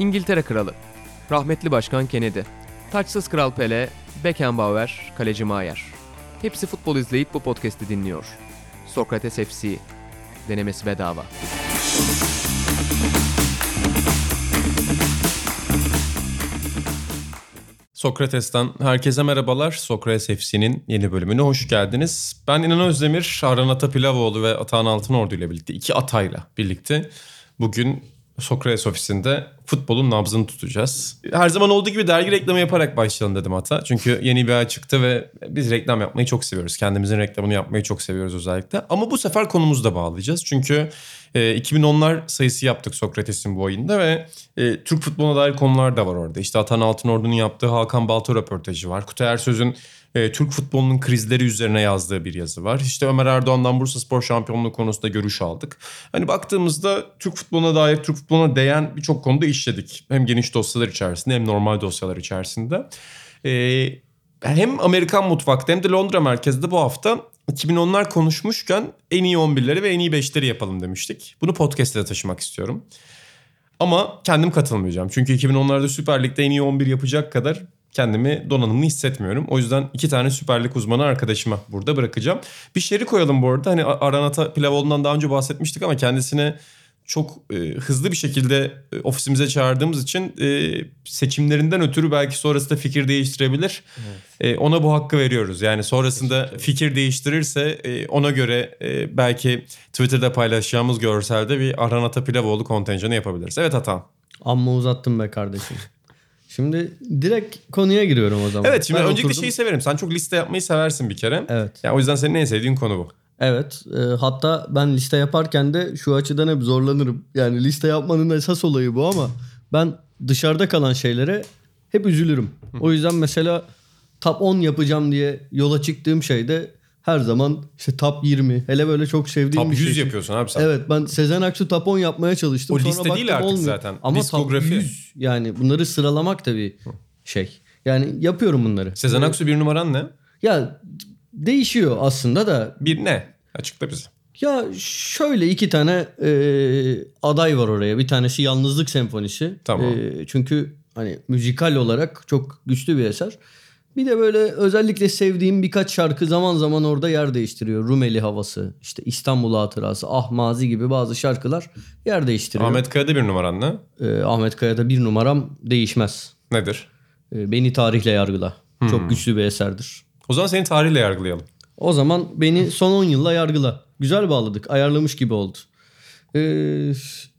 İngiltere Kralı, rahmetli Başkan Kennedy, taçsız Kral Pele, Beckenbauer, Kaleci Maier. Hepsi futbol izleyip bu podcast'i dinliyor. Sokrates FC. Denemesi bedava. Sokrates'ten herkese merhabalar. Sokrates FC'nin yeni bölümüne hoş geldiniz. Ben İnan Özdemir, Aran Atapilavoğlu ve Atahan Altınordu ile birlikte, iki atayla birlikte bugün Sokrates ofisinde futbolun nabzını tutacağız. Her zaman olduğu gibi dergi reklamı yaparak başlayalım dedim hatta. Çünkü yeni bir ay çıktı ve biz reklam yapmayı çok seviyoruz. Kendimizin reklamını yapmayı çok seviyoruz özellikle. Ama bu sefer konumuzu da bağlayacağız. Çünkü e, 2010'lar sayısı yaptık Sokrates'in bu oyunda ve e, Türk futboluna dair konular da var orada. İşte Atan Altınordu'nun yaptığı Hakan Balto röportajı var. Kutay Ersöz'ün e, Türk futbolunun krizleri üzerine yazdığı bir yazı var. İşte Ömer Erdoğan'dan Bursa Spor Şampiyonluğu konusunda görüş aldık. Hani baktığımızda Türk futboluna dair, Türk futboluna değen birçok konuda işledik. Hem geniş dosyalar içerisinde hem normal dosyalar içerisinde. E, hem Amerikan mutfakta hem de Londra merkezde bu hafta 2010'lar konuşmuşken en iyi 11'leri ve en iyi 5'leri yapalım demiştik. Bunu podcast'e de taşımak istiyorum. Ama kendim katılmayacağım. Çünkü 2010'larda Süper Lig'de en iyi 11 yapacak kadar kendimi donanımlı hissetmiyorum. O yüzden iki tane Süper Lig uzmanı arkadaşıma burada bırakacağım. Bir şeri koyalım bu arada. Hani Aranata Pilavoğlu'ndan daha önce bahsetmiştik ama kendisine çok e, hızlı bir şekilde e, ofisimize çağırdığımız için e, seçimlerinden ötürü belki sonrasında fikir değiştirebilir. Evet. E, ona bu hakkı veriyoruz. Yani sonrasında fikir değiştirirse e, ona göre e, belki Twitter'da paylaşacağımız görselde bir Aranata Pilavoğlu kontenjanı yapabiliriz. Evet Atan. Amma uzattım be kardeşim. Şimdi direkt konuya giriyorum o zaman. Evet şimdi ben öncelikle oturdum. şeyi severim. Sen çok liste yapmayı seversin bir kere. Evet. Yani o yüzden senin en sevdiğin konu bu. Evet. E, hatta ben liste yaparken de şu açıdan hep zorlanırım. Yani liste yapmanın esas olayı bu ama ben dışarıda kalan şeylere hep üzülürüm. O yüzden mesela top 10 yapacağım diye yola çıktığım şeyde her zaman işte top 20 hele böyle çok sevdiğim top bir şey. Top 100 yapıyorsun abi sen. Evet ben Sezen Aksu top 10 yapmaya çalıştım. O Sonra liste değil artık olmuyor. zaten. Ama Diskografi. top 100 yani bunları sıralamak da bir şey. Yani yapıyorum bunları. Sezen Aksu bir numaran ne? Ya değişiyor aslında da. Bir ne? Açıkla bize. Ya şöyle iki tane e, aday var oraya. Bir tanesi Yalnızlık Senfonisi. Tamam. E, çünkü hani müzikal olarak çok güçlü bir eser. Bir de böyle özellikle sevdiğim birkaç şarkı zaman zaman orada yer değiştiriyor. Rumeli havası, işte İstanbul hatırası, Ah Mazi gibi bazı şarkılar yer değiştiriyor. Ahmet Kaya'da bir numaran ne? Ee, Ahmet Kaya'da bir numaram değişmez. Nedir? Ee, beni tarihle yargıla. Hmm. Çok güçlü bir eserdir. O zaman seni tarihle yargılayalım. O zaman beni son 10 yılla yargıla. Güzel bağladık. Ayarlamış gibi oldu. Ee,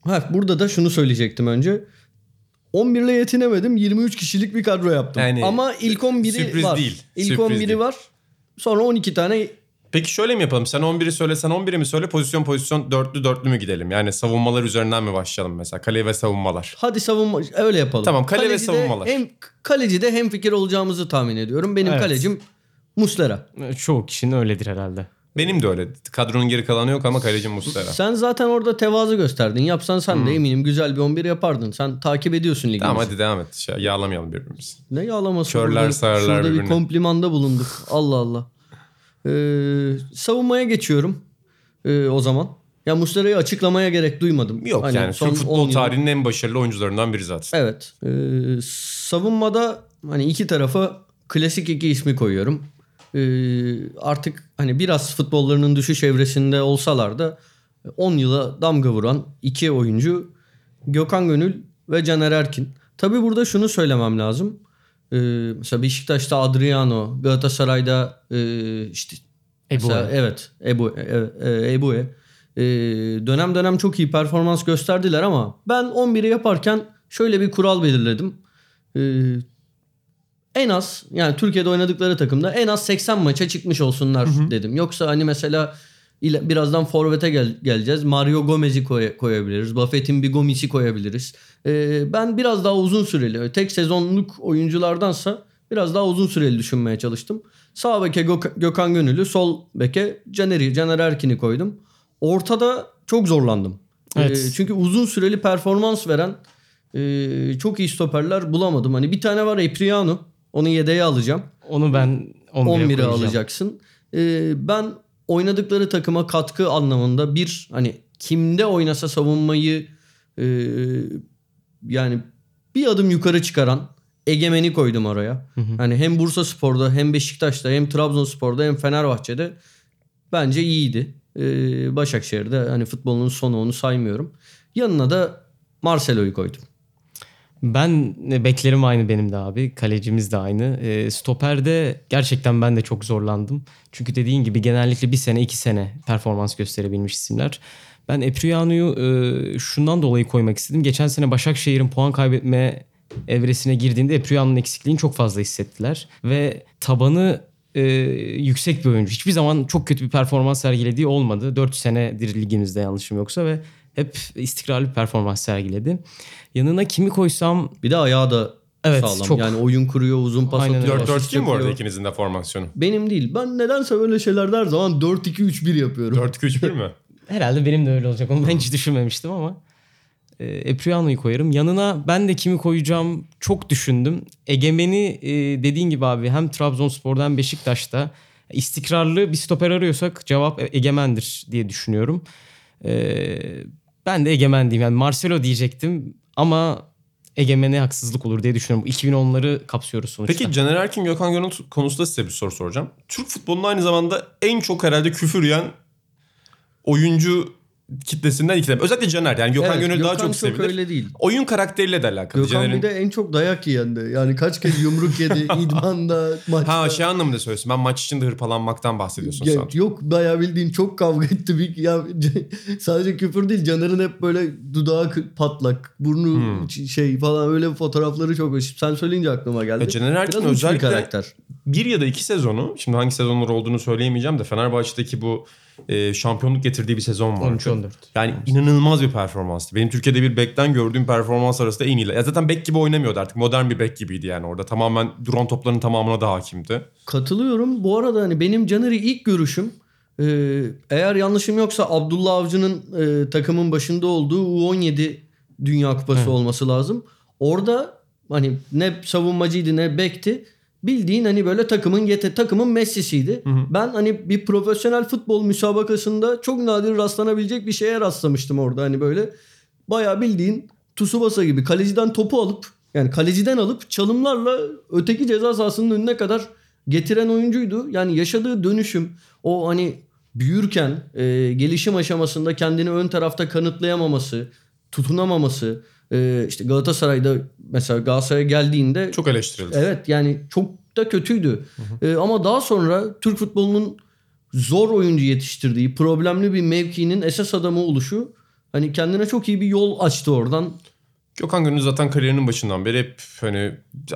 ha, burada da şunu söyleyecektim önce. 11 ile yetinemedim. 23 kişilik bir kadro yaptım. Yani, Ama ilk 11'i sürpriz var. Değil. İlk sürpriz 11'i değil. var. Sonra 12 tane Peki şöyle mi yapalım? Sen 11'i söyle, sen 11'i mi söyle? Pozisyon pozisyon dörtlü dörtlü mü gidelim? Yani savunmalar üzerinden mi başlayalım mesela? Kale ve savunmalar. Hadi savunma öyle yapalım. Tamam kale kaleci ve savunmalar. Hem kaleci de hem fikir olacağımızı tahmin ediyorum. Benim evet. kalecim Muslera. Çoğu kişinin öyledir herhalde. Benim de öyle. Kadronun geri kalanı yok ama kalecim Muslera. Sen zaten orada tevazu gösterdin. Yapsan sen hmm. de eminim güzel bir 11 yapardın. Sen takip ediyorsun ligi. Tamam hadi devam et. Şey, yağlamayalım birbirimizi. Ne yağlaması? Körler burada, sağırlar Şurada birbirine. bir komplimanda bulunduk. Allah Allah. Ee, savunmaya geçiyorum. Ee, o zaman. Ya Muslera'yı açıklamaya gerek duymadım. Yok hani yani Türk futbol tarihinin en başarılı oyuncularından biri zaten. Evet. Ee, savunmada hani iki tarafa klasik iki ismi koyuyorum. Ee, artık hani biraz futbollarının düşüş evresinde olsalar da 10 yıla damga vuran iki oyuncu Gökhan Gönül ve Caner Erkin. Tabi burada şunu söylemem lazım. Ee, mesela Beşiktaş'ta Adriano, Galatasaray'da e, işte Ebu mesela, evet Ebu e, e, Ebu'e e, dönem dönem çok iyi performans gösterdiler ama ben 11'i yaparken şöyle bir kural belirledim. E, en az yani Türkiye'de oynadıkları takımda en az 80 maça çıkmış olsunlar hı hı. dedim. Yoksa hani mesela birazdan forvete gel, geleceğiz. Mario Gomez'i koy, koyabiliriz. Buffett'in bir Gomis'i koyabiliriz. Ee, ben biraz daha uzun süreli, tek sezonluk oyunculardansa biraz daha uzun süreli düşünmeye çalıştım. Sağ beke Gök- Gökhan Gönüllü, sol beke Caner'i, Caner Erkin'i koydum. Ortada çok zorlandım. Evet. Ee, çünkü uzun süreli performans veren e, çok iyi stoperler bulamadım. Hani bir tane var Epriano. Onu yedeğe alacağım. Onu ben 11'e 11'e alacaksın. Ee, ben oynadıkları takıma katkı anlamında bir hani kimde oynasa savunmayı e, yani bir adım yukarı çıkaran Egemen'i koydum oraya. Hani hem Bursa Spor'da hem Beşiktaş'ta hem Trabzonspor'da hem Fenerbahçe'de bence iyiydi. Ee, Başakşehir'de hani futbolun sonu onu saymıyorum. Yanına da Marcelo'yu koydum. Ben e, beklerim aynı benim de abi. Kalecimiz de aynı. E, stoperde gerçekten ben de çok zorlandım. Çünkü dediğin gibi genellikle bir sene iki sene performans gösterebilmiş isimler. Ben Epriano'yu e, şundan dolayı koymak istedim. Geçen sene Başakşehir'in puan kaybetme evresine girdiğinde Epriano'nun eksikliğini çok fazla hissettiler. Ve tabanı e, yüksek bir oyuncu. Hiçbir zaman çok kötü bir performans sergilediği olmadı. 4 senedir ligimizde yanlışım yoksa ve hep istikrarlı bir performans sergiledi. Yanına kimi koysam Bir de ayağı da Evet, sağlam. çok. Yani oyun kuruyor, uzun pas Aynen atıyor. öyle. 4-4 asist değil mi bu arada ikinizin de formasyonu? Benim değil. Ben nedense böyle şeyler her zaman 4-2-3-1 yapıyorum. 4-2-3-1 mi? Herhalde benim de öyle olacak. Onu ben hiç düşünmemiştim ama. E, Epriano'yu koyarım. Yanına ben de kimi koyacağım çok düşündüm. Egemen'i e, dediğin gibi abi hem Trabzonspor'da hem Beşiktaş'ta istikrarlı bir stoper arıyorsak cevap Egemen'dir diye düşünüyorum. E, ben de Egemen diyeyim. Yani Marcelo diyecektim ama Egemen'e haksızlık olur diye düşünüyorum. 2010'ları kapsıyoruz sonuçta. Peki Caner Erkin Gökhan Gönül konusunda size bir soru soracağım. Türk futbolunun aynı zamanda en çok herhalde küfür yiyen oyuncu kitlesinden iki tane. Özellikle Caner yani Gökhan Evet, Gönül daha Gökhan çok sevilir. öyle değil. Oyun karakteriyle de alakalı. Gökhan Caner'in- bir de en çok dayak yiyen de. Yani kaç kez yumruk yedi idmanda, maçta. Ha şey anlamında söylüyorsun. Ben maç içinde hırpalanmaktan bahsediyorsun Ya, yok bayağı bildiğin çok kavga etti. Bir, ya, sadece küfür değil. Caner'in hep böyle dudağı patlak, burnu Hmm. şey falan öyle fotoğrafları çok hoş. Sen söyleyince aklıma geldi. Ya Caner Erkin uç bir özellikle karakter. bir ya da iki sezonu şimdi hangi sezonlar olduğunu söyleyemeyeceğim de Fenerbahçe'deki bu e, şampiyonluk getirdiği bir sezon vardı. 13-14. Yani inanılmaz bir performanstı. Benim Türkiye'de bir bekten gördüğüm performans arasında en iyi. Ya zaten bek gibi oynamıyordu artık. Modern bir bek gibiydi yani orada. Tamamen duran topların tamamına da hakimdi. Katılıyorum. Bu arada hani benim Caner'i ilk görüşüm e, eğer yanlışım yoksa Abdullah Avcı'nın e, takımın başında olduğu U17 Dünya Kupası olması lazım. Orada hani ne savunmacıydı ne bekti. Bildiğin hani böyle takımın yete takımın Messi'siydi. Ben hani bir profesyonel futbol müsabakasında çok nadir rastlanabilecek bir şeye rastlamıştım orada. Hani böyle bayağı bildiğin Tsubasa gibi kaleciden topu alıp yani kaleciden alıp çalımlarla öteki ceza sahasının önüne kadar getiren oyuncuydu. Yani yaşadığı dönüşüm o hani büyürken e, gelişim aşamasında kendini ön tarafta kanıtlayamaması, tutunamaması e, işte Galatasaray'da mesela Galatasaray'a geldiğinde Çok eleştirildi. Evet yani çok da kötüydü. Ee, ama daha sonra Türk futbolunun zor oyuncu yetiştirdiği, problemli bir mevkinin esas adamı oluşu hani kendine çok iyi bir yol açtı oradan. Gökhan Gönül zaten kariyerinin başından beri hep hani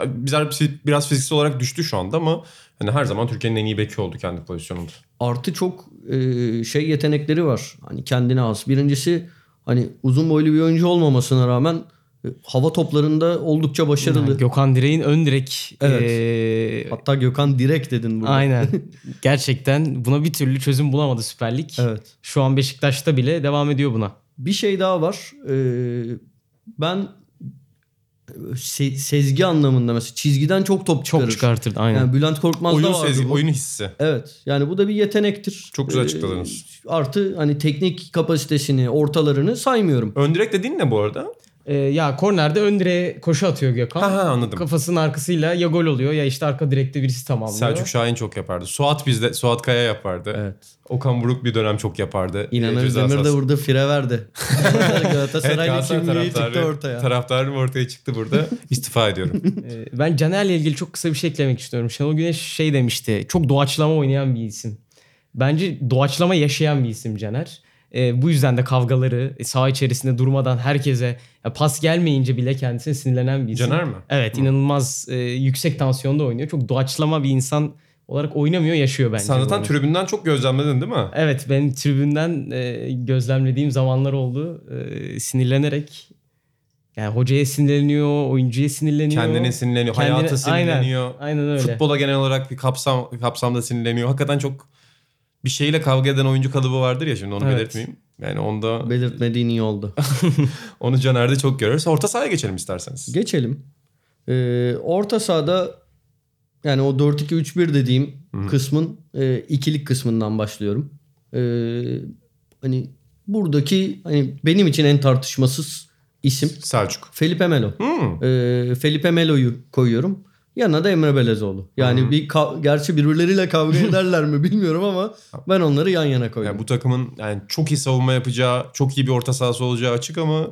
biraz, biraz fiziksel olarak düştü şu anda ama hani her zaman Türkiye'nin en iyi beki oldu kendi pozisyonunda. Artı çok e, şey yetenekleri var. Hani kendine az. Birincisi hani uzun boylu bir oyuncu olmamasına rağmen e, hava toplarında oldukça başarılı. Yani Gökhan Direğin ön direk Evet. e, Hatta Gökhan direkt dedin burada. Aynen. Gerçekten buna bir türlü çözüm bulamadı Süper Lig. Evet. Şu an Beşiktaş'ta bile devam ediyor buna. Bir şey daha var. Ee, ben se- sezgi anlamında mesela çizgiden çok top çıkarır. Çok çıkartırdı aynen. Yani Bülent Korkmaz'da Oyun vardı sezgi, bu. oyun hissi. Evet. Yani bu da bir yetenektir. Çok güzel açıkladınız. Ee, artı hani teknik kapasitesini, ortalarını saymıyorum. Ön direk dediğin ne bu arada? Ee, ya kornerde ön direğe koşu atıyor Gökhan. Ha ha anladım. Kafasının arkasıyla ya gol oluyor ya işte arka direkte birisi tamamlıyor. Selçuk Şahin çok yapardı. Suat bizde, Suat Kaya yapardı. Evet. Okan Buruk bir dönem çok yapardı. İnan Ee, ceza Özdemir de burada fire verdi. Evet Galatasaraylı Galatasaray kimliği çıktı taraftarı, ortaya. taraftarım ortaya çıktı burada. İstifa ediyorum. Ee, ben Caner'le ilgili çok kısa bir şey eklemek istiyorum. Şenol Güneş şey demişti. Çok doğaçlama oynayan bir isim. Bence doğaçlama yaşayan bir isim Caner. Ee, bu yüzden de kavgaları e, saha içerisinde durmadan herkese ya pas gelmeyince bile kendisine sinirlenen bir isim. Caner mi? Evet inanılmaz e, yüksek tansiyonda oynuyor. Çok doğaçlama bir insan olarak oynamıyor yaşıyor bence. Sen zaten tribünden çok gözlemledin değil mi? Evet ben tribünden e, gözlemlediğim zamanlar oldu. E, sinirlenerek yani hocaya sinirleniyor, oyuncuya sinirleniyor. Kendine sinirleniyor, Kendine- hayata sinirleniyor. Aynen, aynen öyle. Futbola genel olarak bir kapsam kapsamda sinirleniyor. Hakikaten çok bir şeyle kavga eden oyuncu kalıbı vardır ya şimdi onu Evet. belirtmeyeyim. Yani onda Belirtmediğin iyi oldu. onu Caner'de çok görürüz. Orta sahaya geçelim isterseniz. Geçelim. Ee, orta sahada yani o 4-2-3-1 dediğim kısmın e, ikilik kısmından başlıyorum. Ee, hani buradaki hani benim için en tartışmasız isim. Selçuk. Felipe Melo. Hmm. Ee, Felipe Melo'yu koyuyorum. Yanına da Emre Belezoğlu. Yani bir ka- gerçi birbirleriyle kavga ederler mi bilmiyorum ama ben onları yan yana koydum. Yani bu takımın yani çok iyi savunma yapacağı, çok iyi bir orta sahası olacağı açık ama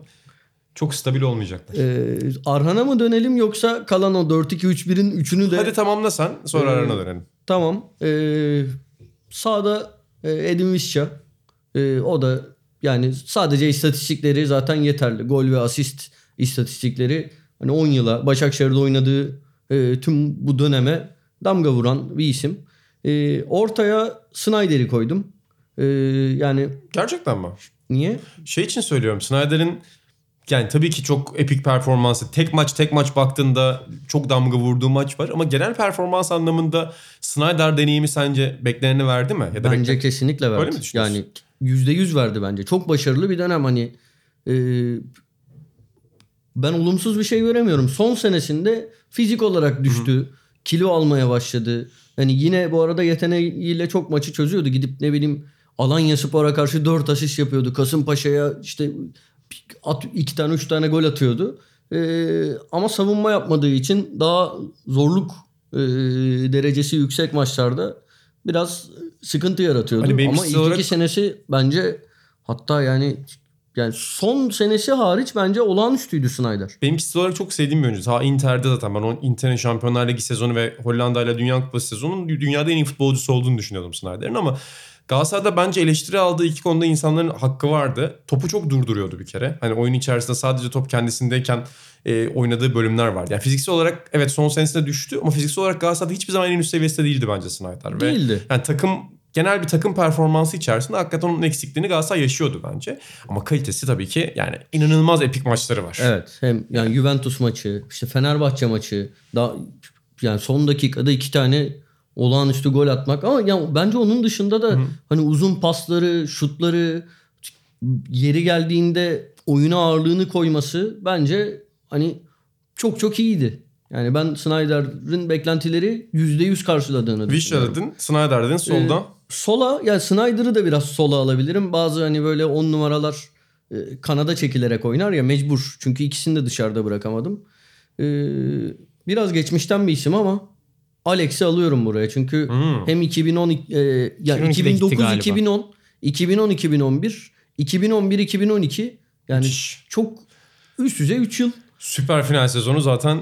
çok stabil olmayacaklar. Ee, Arhan'a mı dönelim yoksa kalan o 4-2-3-1'in üçünü de Hadi tamamla sen sonra Ee, arana dönelim. Tamam. Ee, sağda e, Edin Visca. Ee, o da yani sadece istatistikleri zaten yeterli. Gol ve asist istatistikleri hani 10 yıla Başakşehir'de oynadığı e, tüm bu döneme damga vuran bir isim. Ee, ortaya Snyder'i koydum. Ee, yani Gerçekten mi? niye? Şey için söylüyorum. Snyder'in yani tabii ki çok epik performansı. Tek maç tek maç baktığında çok damga vurduğu maç var. Ama genel performans anlamında Snyder deneyimi sence bekleneni verdi mi? Ya da Bence bekle- kesinlikle verdi. Öyle mi düşünüyorsun? Yani %100 verdi bence. Çok başarılı bir dönem hani e, ben olumsuz bir şey göremiyorum. Son senesinde fizik olarak düştü. Kilo almaya başladı. Yani yine bu arada yeteneğiyle çok maçı çözüyordu. Gidip ne bileyim Alanya Spor'a karşı 4 asist yapıyordu. Kasımpaşa'ya işte at, iki tane üç tane gol atıyordu. Ee, ama savunma yapmadığı için daha zorluk e, derecesi yüksek maçlarda biraz sıkıntı yaratıyordu. Hani ama ilk olarak- iki senesi bence hatta yani yani son senesi hariç bence olağanüstüydü Snyder. Benim kişisel olarak çok sevdiğim bir oyuncu. Ta Inter'de zaten ben o Inter'in Şampiyonlar Ligi sezonu ve Hollanda ile Dünya Kupası sezonunun dünyada en iyi futbolcusu olduğunu düşünüyordum Snyder'in ama Galatasaray'da bence eleştiri aldığı iki konuda insanların hakkı vardı. Topu çok durduruyordu bir kere. Hani oyun içerisinde sadece top kendisindeyken e, oynadığı bölümler vardı. Yani fiziksel olarak evet son senesinde düştü ama fiziksel olarak Galatasaray'da hiçbir zaman en üst seviyesinde değildi bence Snyder. Ve Değildi. yani takım genel bir takım performansı içerisinde hakikaten onun eksikliğini Galatasaray yaşıyordu bence. Ama kalitesi tabii ki yani inanılmaz epik maçları var. Evet. Hem yani Juventus maçı, işte Fenerbahçe maçı, daha yani son dakikada iki tane olağanüstü gol atmak ama ya bence onun dışında da hani uzun pasları, şutları yeri geldiğinde oyuna ağırlığını koyması bence hani çok çok iyiydi. Yani ben Snyder'ın beklentileri %100 karşıladığını düşünüyorum. dedin, Snyder dedin, solda. Ee, sola ya Snyder'ı da biraz sola alabilirim. Bazı hani böyle on numaralar e, kanada çekilerek oynar ya mecbur. Çünkü ikisini de dışarıda bırakamadım. Ee, biraz geçmişten bir isim ama Alex'i alıyorum buraya. Çünkü Hmm. hem 2010 e, yani 2012'de gitti 2009 galiba. 2010 2010 2011 2011 2012 yani Müthiş. çok üst düzey 3 yıl. Süper final sezonu zaten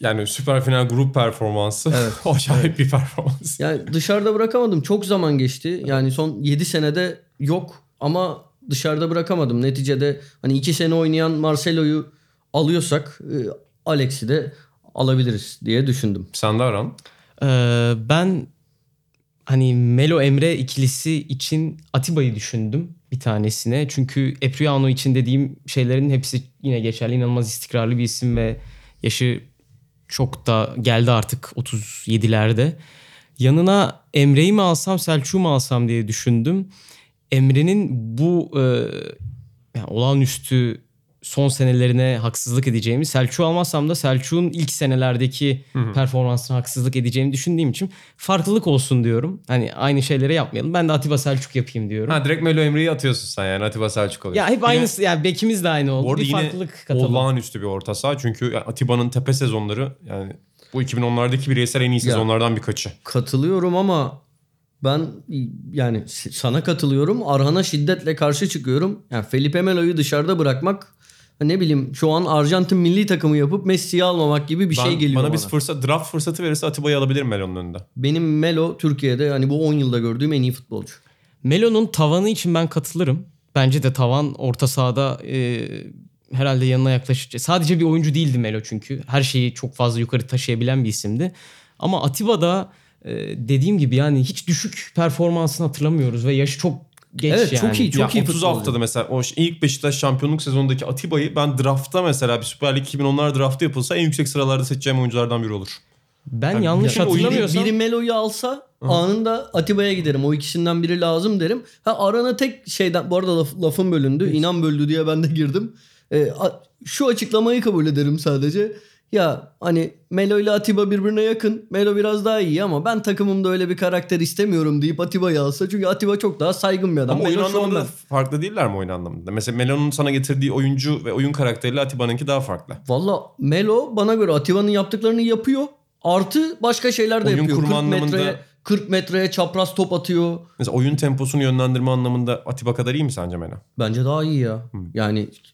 yani süper final grup performansı Evet. acayip bir performans. Yani dışarıda bırakamadım. Çok zaman geçti. Yani son 7 senede yok ama dışarıda bırakamadım. Neticede hani 2 sene oynayan Marcelo'yu alıyorsak e, Alex'i de alabiliriz diye düşündüm. Sen de Aran. Ee, ben hani Melo Emre ikilisi için Atiba'yı düşündüm bir tanesine. Çünkü Epriano için dediğim şeylerin hepsi yine geçerli. İnanılmaz istikrarlı bir isim ve yaşı çok da geldi artık 37'lerde. Yanına Emre'yi mi alsam Selçuk'u mu alsam diye düşündüm. Emre'nin bu e, yani olağanüstü son senelerine haksızlık edeceğimi, Selçuk'u almazsam da Selçuk'un ilk senelerdeki performansına haksızlık edeceğimi düşündüğüm için farklılık olsun diyorum. Hani aynı şeyleri yapmayalım. Ben de Atiba Selçuk yapayım diyorum. Ha direkt Melo Emre'yi atıyorsun sen yani Atiba Selçuk oluyor. ya hep Yine- aynısı yani bekimiz de aynı oldu. Bu arada bir yine farklılık katalım. olağanüstü bir orta saha. Çünkü Atiba'nın tepe sezonları yani bu 2010'lardaki bireysel en iyi sezonlardan birkaçı. Katılıyorum ama ben yani sana katılıyorum. Arhan'a şiddetle karşı çıkıyorum. Yani Felipe Melo'yu dışarıda bırakmak ne bileyim şu an Arjantin milli takımı yapıp Messi'yi almamak gibi bir Ben- şey geliyor bana bana. bir fırsat, draft fırsatı verirse Atiba'yı alabilirim Melo'nun önünde. Benim Melo Türkiye'de hani bu 10 yılda gördüğüm en iyi futbolcu. Melo'nun tavanı için ben katılırım. Bence de tavan orta sahada e, herhalde yanına yaklaşacak. Sadece bir oyuncu değildi Melo çünkü. Her şeyi çok fazla yukarı taşıyabilen bir isimdi. Ama Atiba da e, dediğim gibi yani hiç düşük performansını hatırlamıyoruz ve yaşı çok geç Evet, yani. çok iyi, çok ya iyi 30 futbolcu. haftada mesela o ilk Beşiktaş şampiyonluk sezonundaki Atiba'yı ben draftta mesela bir Süper Lig 2010'lar draftı yapılsa en yüksek sıralarda seçeceğim oyunculardan biri olur. Ben Yani yanlış biri- hatırlamıyorsam Biri Melo'yu alsa anında Atiba'ya giderim. O ikisinden biri lazım derim. Ha arana tek şeyden bu arada laf- lafım bölündü. İnan böldü diye ben de girdim. Ee, a- şu açıklamayı kabul ederim sadece. Ya hani Melo ile Atiba birbirine yakın. Melo biraz daha iyi ama ben takımımda öyle bir karakter istemiyorum deyip Atiba'yı alsa. Çünkü Atiba çok daha saygın bir adam. Ama oyun Melo şu anlamında farklı değiller mi oyun anlamında? Mesela Melo'nun sana getirdiği oyuncu ve oyun karakteriyle Atiba'nınki daha farklı. Valla Melo bana göre Atiba'nın yaptıklarını yapıyor. Artı başka şeyler de Oyun yapıyor. kurma 40 metreye, anlamında- 40 metreye çapraz top atıyor. Mesela oyun temposunu yönlendirme anlamında Atiba kadar iyi mi sence Melo? Bence daha iyi ya. Yani ha-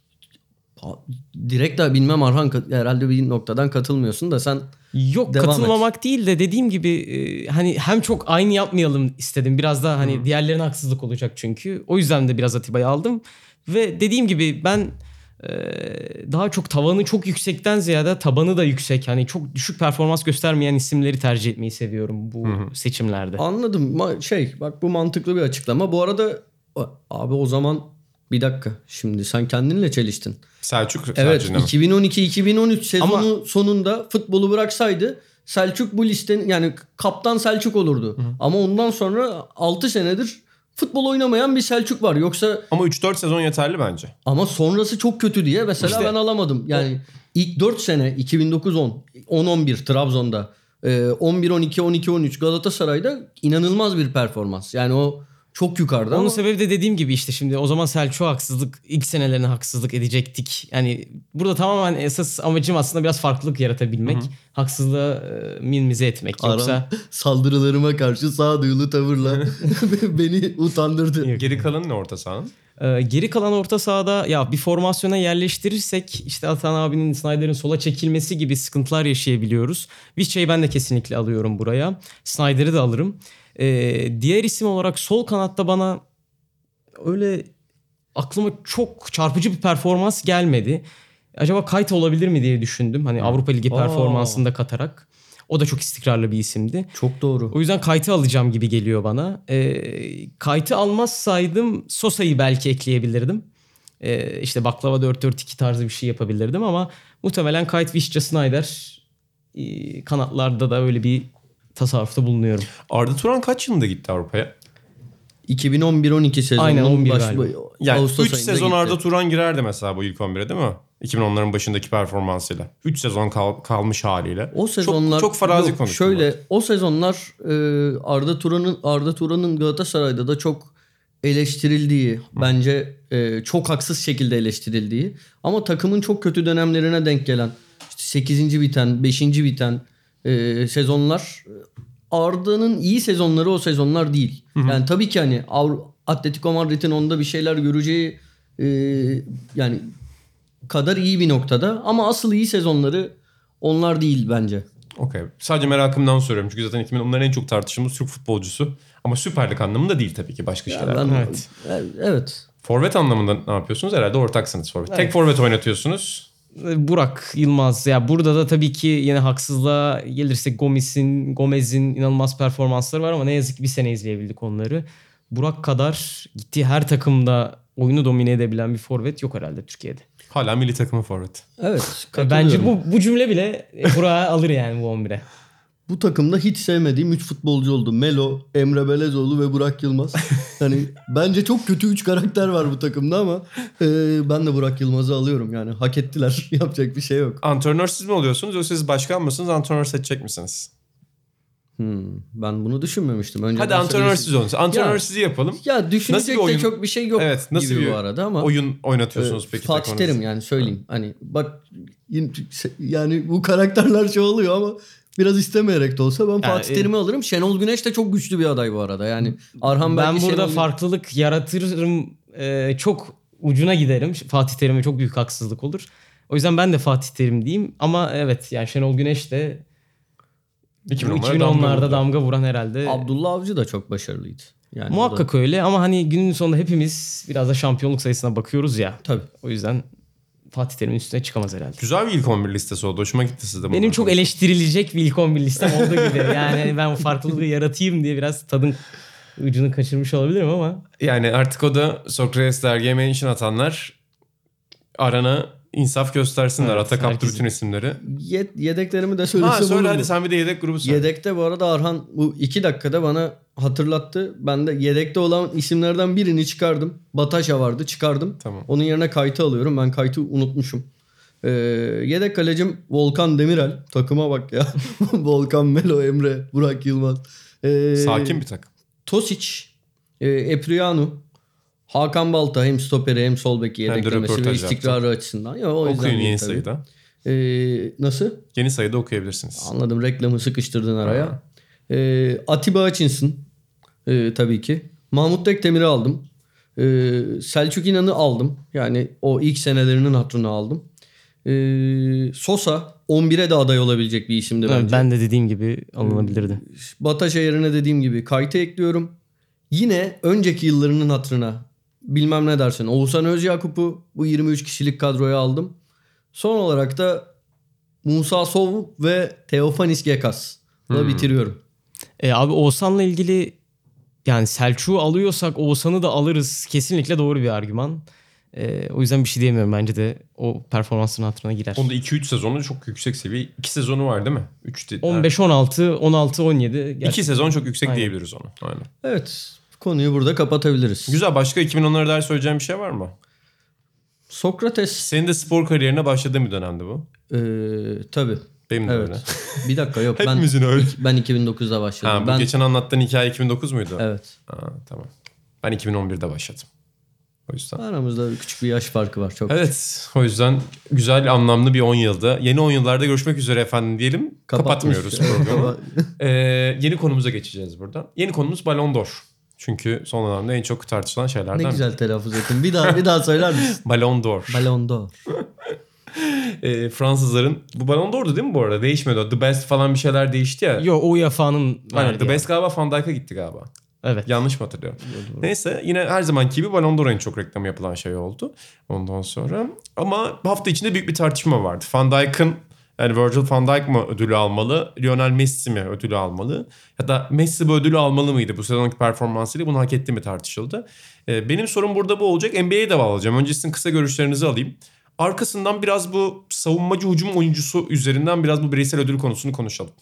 direkt de bilmem Arhan herhalde bir noktadan katılmıyorsun da sen Yok Devam katılmamak değil de dediğim gibi e, hani hem çok aynı yapmayalım istedim. Biraz daha hani diğerlerine haksızlık olacak çünkü. O yüzden de biraz Atiba'yı aldım. Ve dediğim gibi ben e, daha çok tavanı çok yüksekten ziyade tabanı da yüksek. Hani çok düşük performans göstermeyen isimleri tercih etmeyi seviyorum bu seçimlerde. anladım. Ma- şey bak bu mantıklı bir açıklama. Bu arada abi o zaman bir dakika. Şimdi sen kendinle çeliştin. Selçuk Evet Selçuk'un ama. 2012-2013 sezonu sonunda futbolu bıraksaydı Selçuk bu listenin yani kaptan Selçuk olurdu. Ama ondan sonra 6 senedir futbol oynamayan bir Selçuk var. Yoksa Ama 3-4 sezon yeterli bence. ama sonrası çok kötü diye mesela İşte- ben alamadım. Yani ilk 4 sene 2009-10, 10-11 Trabzon'da, e, 11-12, 12-13 Galatasaray'da inanılmaz bir performans. Yani o çok yukarıda Onun ama sebebi de dediğim gibi işte şimdi o zaman Selçuk'a haksızlık ilk senelerine haksızlık edecektik. Yani burada tamamen esas amacım aslında biraz farklılık yaratabilmek. Haksızlığı e, minimize etmek. Yoksa Aram saldırılarıma karşı sağduyulu tavırla beni utandırdı. Geri kalanı ne orta sahanın? Ee, geri kalan orta sahada ya bir formasyona yerleştirirsek işte Atan abinin Snyder'in sola çekilmesi gibi sıkıntılar yaşayabiliyoruz. Vişça'yı ben de kesinlikle alıyorum buraya. Snyder'ı da alırım. Ee, diğer isim olarak sol kanatta bana öyle aklıma çok çarpıcı bir performans gelmedi. Acaba Kayta olabilir mi diye düşündüm. Hani Avrupa Ligi performansını da katarak. O da çok istikrarlı bir isimdi. Çok doğru. O yüzden Kayt'ı alacağım gibi geliyor bana. Ee, Kayt'ı almazsaydım Sosa'yı belki ekleyebilirdim. Ee, işte baklava 4-4-2 tarzı bir şey yapabilirdim ama muhtemelen Kayt, Vişça, Snyder ee, kanatlarda da öyle bir tasarrufta bulunuyorum. Arda Turan kaç yılında gitti Avrupa'ya? 2011-12 sezonunun Aynen, 11 baş- galiba. Yani Ağustos 3 ayında sezon gitti. Arda Turan girerdi mesela bu ilk 11'e değil mi? 2010'ların başındaki performansıyla. 3 sezon kal- kalmış haliyle. O sezonlar çok, çok farazi konuştum. Şöyle o sezonlar e, Arda Turan'ın Arda Turan'ın Galatasaray'da da çok eleştirildiği, bence e, çok haksız şekilde eleştirildiği ama takımın çok kötü dönemlerine denk gelen işte 8. biten, 5. biten e, sezonlar Arda'nın iyi sezonları o sezonlar değil. Yani tabii ki hani Atletico Madrid'in onda bir şeyler göreceği e, yani kadar iyi bir noktada ama asıl iyi sezonları onlar değil bence. Okey. Sadece merakımdan soruyorum. Çünkü zaten 2010'ların en çok tartıştığımız Türk futbolcusu. Ama Süper Lig anlamında değil tabii ki başka şeyler. Ben, Evet. E- evet. Forvet anlamında ne yapıyorsunuz? Herhalde ortaksınız forvet. Tek forvet oynatıyorsunuz. Burak Yılmaz ya burada da tabii ki yine haksızlığa gelirsek Gomez'in Gomez'in inanılmaz performansları var ama ne yazık ki bir sene izleyebildik onları. Burak kadar gittiği her takımda oyunu domine edebilen bir forvet yok herhalde Türkiye'de. Hala milli takımı forvet. Evet. Bence bu bu cümle bile Burak'ı alır yani bu 11'e. Bu takımda hiç sevmediğim 3 futbolcu oldu. Melo, Emre Belezoğlu ve Burak Yılmaz. hani bence çok kötü 3 karakter var bu takımda ama e, ben de Burak Yılmaz'ı alıyorum. Yani hak ettiler. Yapacak bir şey yok. Antrenör siz mi oluyorsunuz yoksa siz başkan mısınız? Antrenör seçecek misiniz? Hmm, ben bunu düşünmemiştim. Önceden Hadi antrenör siz olun. Antrenör sizi yapalım. Ya düşünecek Nasıl bir de çok bir şey yok Evet, nasıl gibi bir bu arada ama. Oyun oynatıyorsunuz Ee, peki? Fatih? Terim yani söyleyeyim. Hani bak yani bu karakterler şey oluyor ama biraz istemeyerek de olsa ben Fatih e- Terim'i alırım. Şenol Güneş de çok güçlü bir aday bu arada. Yani Arhan Ben belki burada Şenol- farklılık yaratırım. Ee, çok ucuna giderim. Fatih Terim'e çok büyük haksızlık olur. O yüzden ben de Fatih Terim diyeyim. Ama evet yani Şenol Güneş de 2010'lara 2010'larda damga damga, vuran herhalde. Abdullah Avcı da çok başarılıydı. Yani o da- Muhakkak öyle ama hani günün sonunda hepimiz biraz da şampiyonluk sayısına bakıyoruz ya. Tabii. O yüzden Fatih Terim'in üstüne çıkamaz herhalde. Güzel bir ilk 11 listesi oldu. Hoşuma gitti sizde. Benim çok eleştirilecek bir ilk 11 listem olduğu gibi. Yani ben bu farklılığı yaratayım diye biraz tadın ucunu kaçırmış olabilirim ama. Yani artık o da Sokrates dergiye mention atanlar arana insaf göstersinler. Evet, Ata kaptı herkesin. bütün isimleri. Ye- yedeklerimi de söylesem Ha söyle mu? hadi sen bir de yedek grubu söyle. Yedekte bu arada Arhan bu iki dakikada bana hatırlattı. Ben de yedekte olan isimlerden birini çıkardım. Bataşa vardı çıkardım. Tamam. Onun yerine Kayt'ı alıyorum. Ben Kayt'ı unutmuşum. Ee, yedek kalecim Volkan Demirel. Takıma bak ya. Volkan Melo, Emre, Burak Yılmaz. Ee, Sakin bir takım. Tosic, e, Epriano, Hakan Balta hem stoperi hem sol beki yedeklemesi ve istikrarı açısından. Ya, o yüzden Okuyun yeni tabii. sayıda. Ee, nasıl? Yeni sayıda okuyabilirsiniz. Anladım reklamı sıkıştırdın araya. Ee, Atiba Hutchinson ee, tabii ki. Mahmut Tekdemir'i aldım. Ee, Selçuk İnan'ı aldım. Yani o ilk senelerinin hatırını aldım. Ee, Sosa 11'e de aday olabilecek bir isimdi bence. Ben de dediğim gibi alınabilirdi. Bataşa yerine dediğim gibi Kayt'ı ekliyorum. Yine önceki yıllarının hatırına bilmem ne dersin Oğuzhan Özyakup'u bu 23 kişilik kadroya aldım. Son olarak da Musa Sov ve Teofanis Gekas'la bitiriyorum. E, abi Oğuzhan'la ilgili yani Selçuk'u alıyorsak Oğuzhan'ı da alırız. Kesinlikle doğru bir argüman. E, o yüzden bir şey diyemiyorum. Bence de o performansın hatırına girer. Onda 2-3 sezonu çok yüksek seviye. 2 sezonu var değil mi? 3 değil. 15 16 16 17 2 sezon çok yüksek Aynen. diyebiliriz onu. Aynen. Evet konuyu burada kapatabiliriz. Güzel. Başka 2010'lara dair söyleyeceğim bir şey var mı? Sokrates Senin de spor kariyerine başladığın bir dönemdi bu. ee, tabii. Benim de öyle. Evet. bir dakika yok ben Hepimizin öyle. ben 2009'da başladım. Ha, bu ben geçen anlattığın hikaye 2009 muydu? evet. Ha, tamam. Ben 2011'de başladım. O yüzden. Aramızda küçük bir yaş farkı var çok. Evet. O yüzden güzel, anlamlı bir 10 yılda. Yeni 10 yıllarda görüşmek üzere efendim diyelim. Kapatmıyoruz programı. Ee, yeni konumuza geçeceğiz buradan. Yeni konumuz Ballon d'Or. Çünkü son dönemde en çok tartışılan şeylerden Ne güzel telaffuz ettin. Bir daha bir daha söyler misin? Ballon d'Or. Ballon d'Or. Ee, Fransızların bu Ballon d'Or'du değil mi bu arada? Değişmedi o. The Best falan bir şeyler değişti ya. Yo UEFA'nın Aynen. The Best galiba Van Dijk'a gitti galiba. Evet. Yanlış mı hatırlıyorum? Neyse yine her zamanki gibi Ballon d'Or en çok reklam yapılan şey oldu. Ondan sonra ama hafta içinde büyük bir tartışma vardı. Van Dijk'ın yani Virgil van Dijk mı ödülü almalı, Lionel Messi mi ödülü almalı? Ya da Messi bu ödülü almalı mıydı bu sezonki performansıyla bunu hak etti mi tartışıldı. Ee, benim sorum burada bu olacak. NBA'ye de bağlayacağım. Önce sizin kısa görüşlerinizi alayım. Arkasından biraz bu savunmacı hücum oyuncusu üzerinden biraz bu bireysel ödül konusunu konuşalım.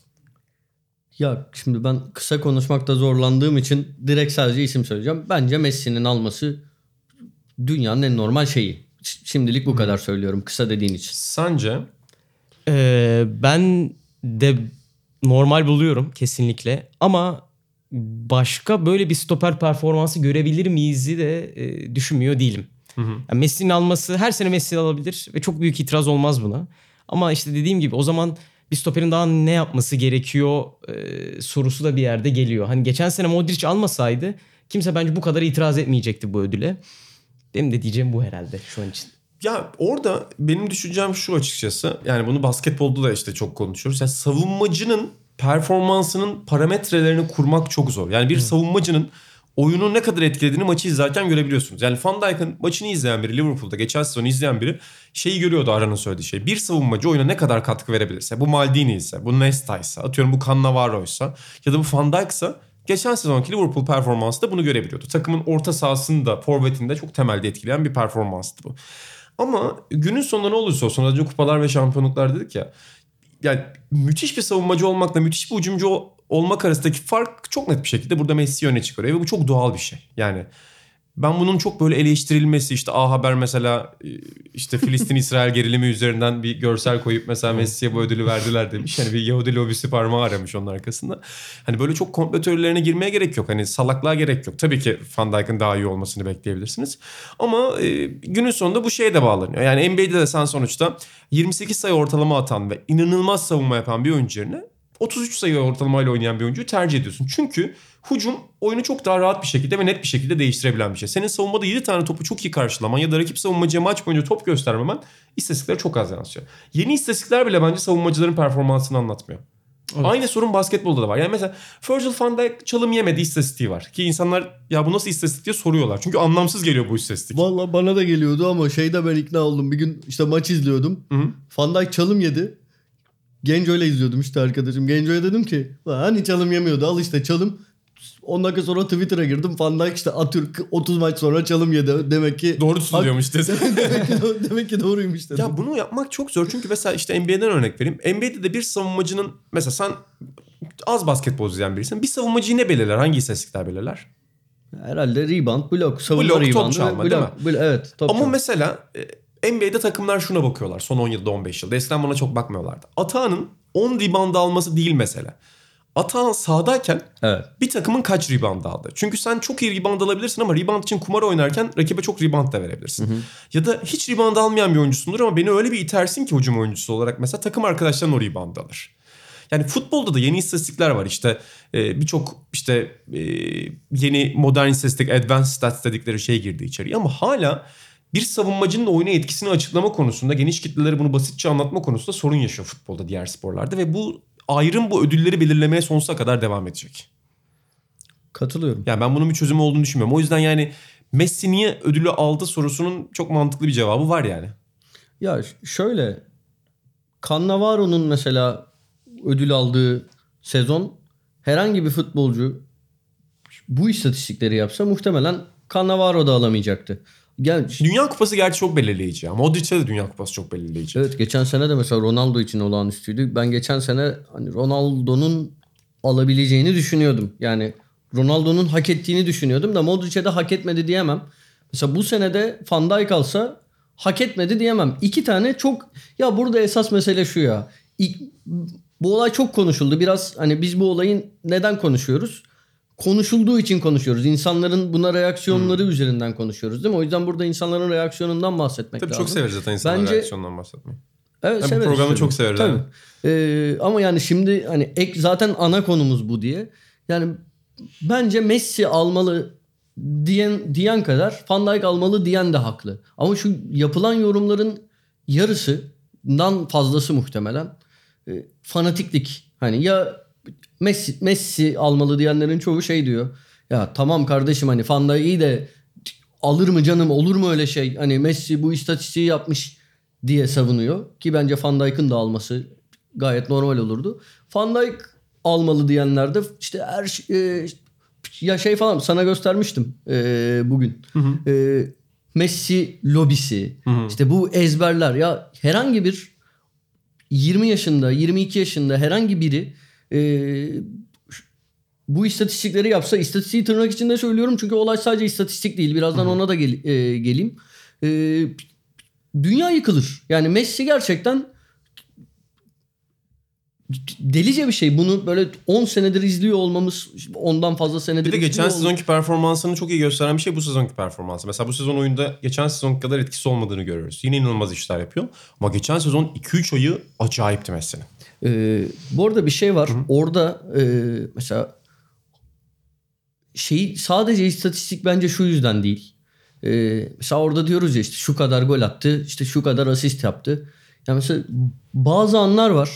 Ya şimdi ben kısa konuşmakta zorlandığım için direkt sadece isim söyleyeceğim. Bence Messi'nin alması dünyanın en normal şeyi. Şimdilik bu kadar söylüyorum kısa dediğin için. Sence? Ee, ben de normal buluyorum kesinlikle ama başka böyle bir stoper performansı görebilir miyiz de e, düşünmüyor değilim. Yani Messi'nin alması her sene Messi alabilir ve çok büyük itiraz olmaz buna. Ama işte dediğim gibi o zaman bir stoperin daha ne yapması gerekiyor e, sorusu da bir yerde geliyor. Hani geçen sene Modric almasaydı kimse bence bu kadar itiraz etmeyecekti bu ödüle. Benim de diyeceğim bu herhalde şu an için. Ya orada benim düşüncem şu açıkçası. Yani bunu basketbolda da işte çok konuşuyoruz. Yani savunmacının performansının parametrelerini kurmak çok zor. Yani bir savunmacının oyunu ne kadar etkilediğini maçı izlerken görebiliyorsunuz. Yani Van Dijk'ın maçını izleyen biri Liverpool'da geçen sezon izleyen biri şeyi görüyordu Aran'ın söylediği şey. Bir savunmacı oyuna ne kadar katkı verebilirse bu Maldini ise bu Nesta ise atıyorum bu Cannavaro ise ya da bu Van Dijk'sa geçen sezonki Liverpool performansı da bunu görebiliyordu. Takımın orta sahasında, forvetinde çok temelde etkileyen bir performanstı bu. Ama günün sonunda ne olursa olsun önce kupalar ve şampiyonluklar dedik ya. Yani müthiş bir savunmacı olmakla müthiş bir hücumcu ol- olmak arasındaki fark çok net bir şekilde burada Messi öne çıkarıyor. Ve bu çok doğal bir şey. Yani ben bunun çok böyle eleştirilmesi işte A Haber mesela e, işte Filistin-İsrail gerilimi üzerinden bir görsel koyup mesela Messi'ye bu ödülü verdiler demiş. Hani bir Yahudi lobisi parmağı aramış onun arkasında. Hani böyle çok komplo teorilerine girmeye gerek yok. Hani salaklığa gerek yok. Tabii ki Van Dijk'ın daha iyi olmasını bekleyebilirsiniz. Ama e, günün sonunda bu şeye de bağlanıyor. Yani NBA'de de sen sonuçta 28 sayı ortalama atan ve inanılmaz savunma yapan bir oyuncu yerine 33 sayı ortalamayla oynayan bir oyuncuyu tercih ediyorsun. Çünkü hücum oyunu çok daha rahat bir şekilde ve net bir şekilde değiştirebilen bir şey. Senin savunmada 7 tane topu çok iyi karşılaman ya da rakip savunmacıya maç boyunca top göstermemen istatistiklere çok az yansıyor. Yeni istatistikler bile bence savunmacıların performansını anlatmıyor. Aynı sorun basketbolda da var. Yani mesela Virgil van Dijk çalım yemedi istatistiği var. Ki insanlar ya bu nasıl istatistik diye soruyorlar. Çünkü anlamsız geliyor bu istatistik. Valla bana da geliyordu ama şeyde ben ikna oldum. Bir gün işte maç izliyordum. Hı hı. Van Dijk çalım yedi. Genco'yla izliyordum işte arkadaşım. Genco'ya dedim ki "Lan hani çalım yemiyordu al işte çalım. 10 dakika sonra Twitter'a girdim. Van Dijk işte Atürk 30 maç sonra çalım yedi. Demek ki Doğru tutuyormuş desin. demek, ki, demek ki doğruymuş dedim. Ya bunu yapmak çok zor çünkü mesela işte NBA'den örnek vereyim. NBA'de de bir savunmacının mesela sen az basketbol izleyen birisin. Bir savunmacıyı ne belirler? Hangi istatistikler belirler? Herhalde rebound, blok, savunma Blok, top reboundu. çalma, blok, değil mi? bl- evet top Ama çalma. mesela e, NBA'de takımlar şuna bakıyorlar son 10 yılda 15 yılda. Eskiden buna çok bakmıyorlardı. Atağan'ın 10 rebound alması değil mesele. Atağan sahadayken Evet. bir takımın kaç rebound aldı. Çünkü sen çok iyi rebound alabilirsin ama rebound için kumar oynarken rakibe çok rebound da verebilirsin. Ya da hiç rebound almayan bir oyuncusundur ama beni öyle bir itersin ki hücum oyuncusu olarak mesela takım arkadaşların o rebound alır. Yani futbolda da yeni istatistikler var işte e, birçok işte e, yeni modern istatistik advanced stats dedikleri şey girdi içeriye ama hala bir savunmacının oyuna etkisini açıklama konusunda geniş kitlelere bunu basitçe anlatma konusunda sorun yaşıyor futbolda diğer sporlarda ve bu ayrım bu ödülleri belirlemeye sonsuza kadar devam edecek. Katılıyorum. Yani ben bunun bir çözümü olduğunu düşünmüyorum. O yüzden yani Messi niye ödülü aldı sorusunun çok mantıklı bir cevabı var yani. Ya şöyle Cannavaro'nun mesela ödül aldığı sezon herhangi bir futbolcu bu istatistikleri yapsa muhtemelen Cannavaro da alamayacaktı. Gel, Dünya Kupası gerçi çok belirleyici ya. Modric'e de Dünya Kupası çok belirleyici. evet geçen sene de mesela Ronaldo için olağanüstüydü. Ben geçen sene hani Ronaldo'nun alabileceğini düşünüyordum. Yani Ronaldo'nun hak ettiğini düşünüyordum da Modric'e de hak etmedi diyemem. Mesela bu senede Van Dijk alsa hak etmedi diyemem. İki tane çok ya burada esas mesele şu ya. İlk, bu olay çok konuşuldu. Biraz hani biz bu olayın neden konuşuyoruz? Konuşulduğu için konuşuyoruz. İnsanların buna reaksiyonları üzerinden konuşuyoruz değil mi? O yüzden burada insanların reaksiyonundan bahsetmek Tabii lazım. çok severiz zaten insanların Bence- reaksiyonundan bahsetmeyi. Evet, Ben bu programı tabii. çok severiz Tabii. abi. Ee, ama yani şimdi hani ek zaten ana konumuz bu diye. Yani bence Messi almalı diyen diyen kadar Van Dijk almalı diyen de haklı. Ama şu yapılan yorumların yarısından fazlası muhtemelen e, fanatiklik. Hani ya Messi Messi almalı diyenlerin çoğu şey diyor. Ya tamam kardeşim hani Dijk iyi de alır mı canım olur mu öyle şey? Hani Messi bu istatistiği yapmış diye savunuyor. Ki bence Van Dijk'ın da alması gayet normal olurdu. Van Dijk almalı diyenler de işte her şey- e, ya şey falan sana göstermiştim e, bugün. E, Messi lobisi işte bu ezberler ya herhangi bir 20 yaşında 22 yaşında herhangi biri e, bu istatistikleri yapsa istatistiği tırnak içinde söylüyorum çünkü olay sadece istatistik değil birazdan ona da gel- e, geleyim. E, dünya yıkılır. Yani Messi gerçekten delice bir şey. Bunu böyle 10 senedir izliyor olmamız ondan fazla senedir Bir de geçen izliyor sezonki performansını çok iyi gösteren bir şey bu sezonki performansı. Mesela bu sezon oyunda geçen sezon kadar etkisi olmadığını görüyoruz. Yine inanılmaz işler yapıyor. Ama geçen sezon 2-3 ayı acayipti Messi'nin. Ee, bu arada bir şey var. Orada e, mesela şey sadece istatistik bence şu yüzden değil. Ee, mesela orada diyoruz ya işte şu kadar gol attı, işte şu kadar asist yaptı. Ya mesela bazı anlar var.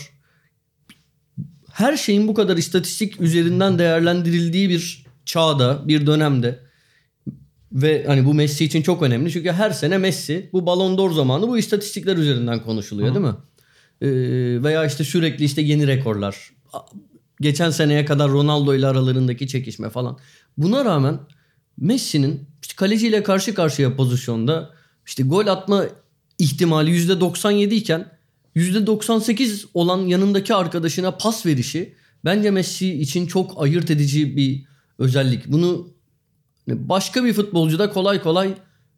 Her şeyin bu kadar istatistik üzerinden değerlendirildiği bir çağda, bir dönemde ve hani bu Messi için çok önemli. Çünkü her sene Messi bu Ballon d'Or zamanı bu istatistikler üzerinden konuşuluyor değil mi? Ee, veya işte sürekli işte yeni rekorlar. Geçen seneye kadar Ronaldo ile aralarındaki çekişme falan. Buna rağmen Messi'nin işte kaleciyle karşı karşıya pozisyonda işte gol atma ihtimali %97 iken %98 olan yanındaki arkadaşına pas verişi bence Messi için çok ayırt edici bir özellik. Bunu başka bir futbolcuda kolay kolay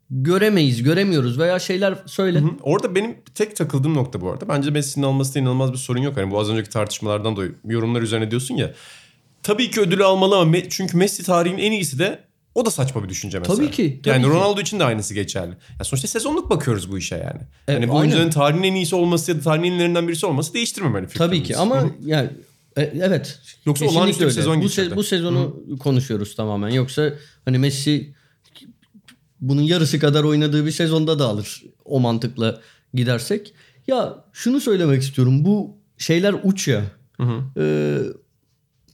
göremeyiz, göremiyoruz veya şeyler söyle. Hı. Orada benim tek takıldığım nokta bu arada. Bence Messi'nin almasında inanılmaz bir sorun yok. Hani bu az önceki tartışmalardan dolayı yorumlar üzerine diyorsun ya. Tabii ki ödülü almalı ama çünkü Messi tarihin en iyisi de o da saçma bir düşünce mesela. Tabii ki, tabii yani ki. Ronaldo için de aynısı geçerli. Ya sonuçta sezonluk bakıyoruz bu işe yani. E, yani bu oyuncuların tarihin en iyisi olması ya da tarihin en iyilerinden birisi olması değiştirmemeli Tabii ki ama Hı hı. yani e, evet. Yoksa olağanüstü bir sezon bu, se- geçirdi. bu sezonu konuşuyoruz tamamen. Yoksa hani Messi bunun yarısı kadar oynadığı bir sezonda da alır. O mantıkla gidersek. Ya şunu söylemek istiyorum. Bu şeyler uç ya. Ee,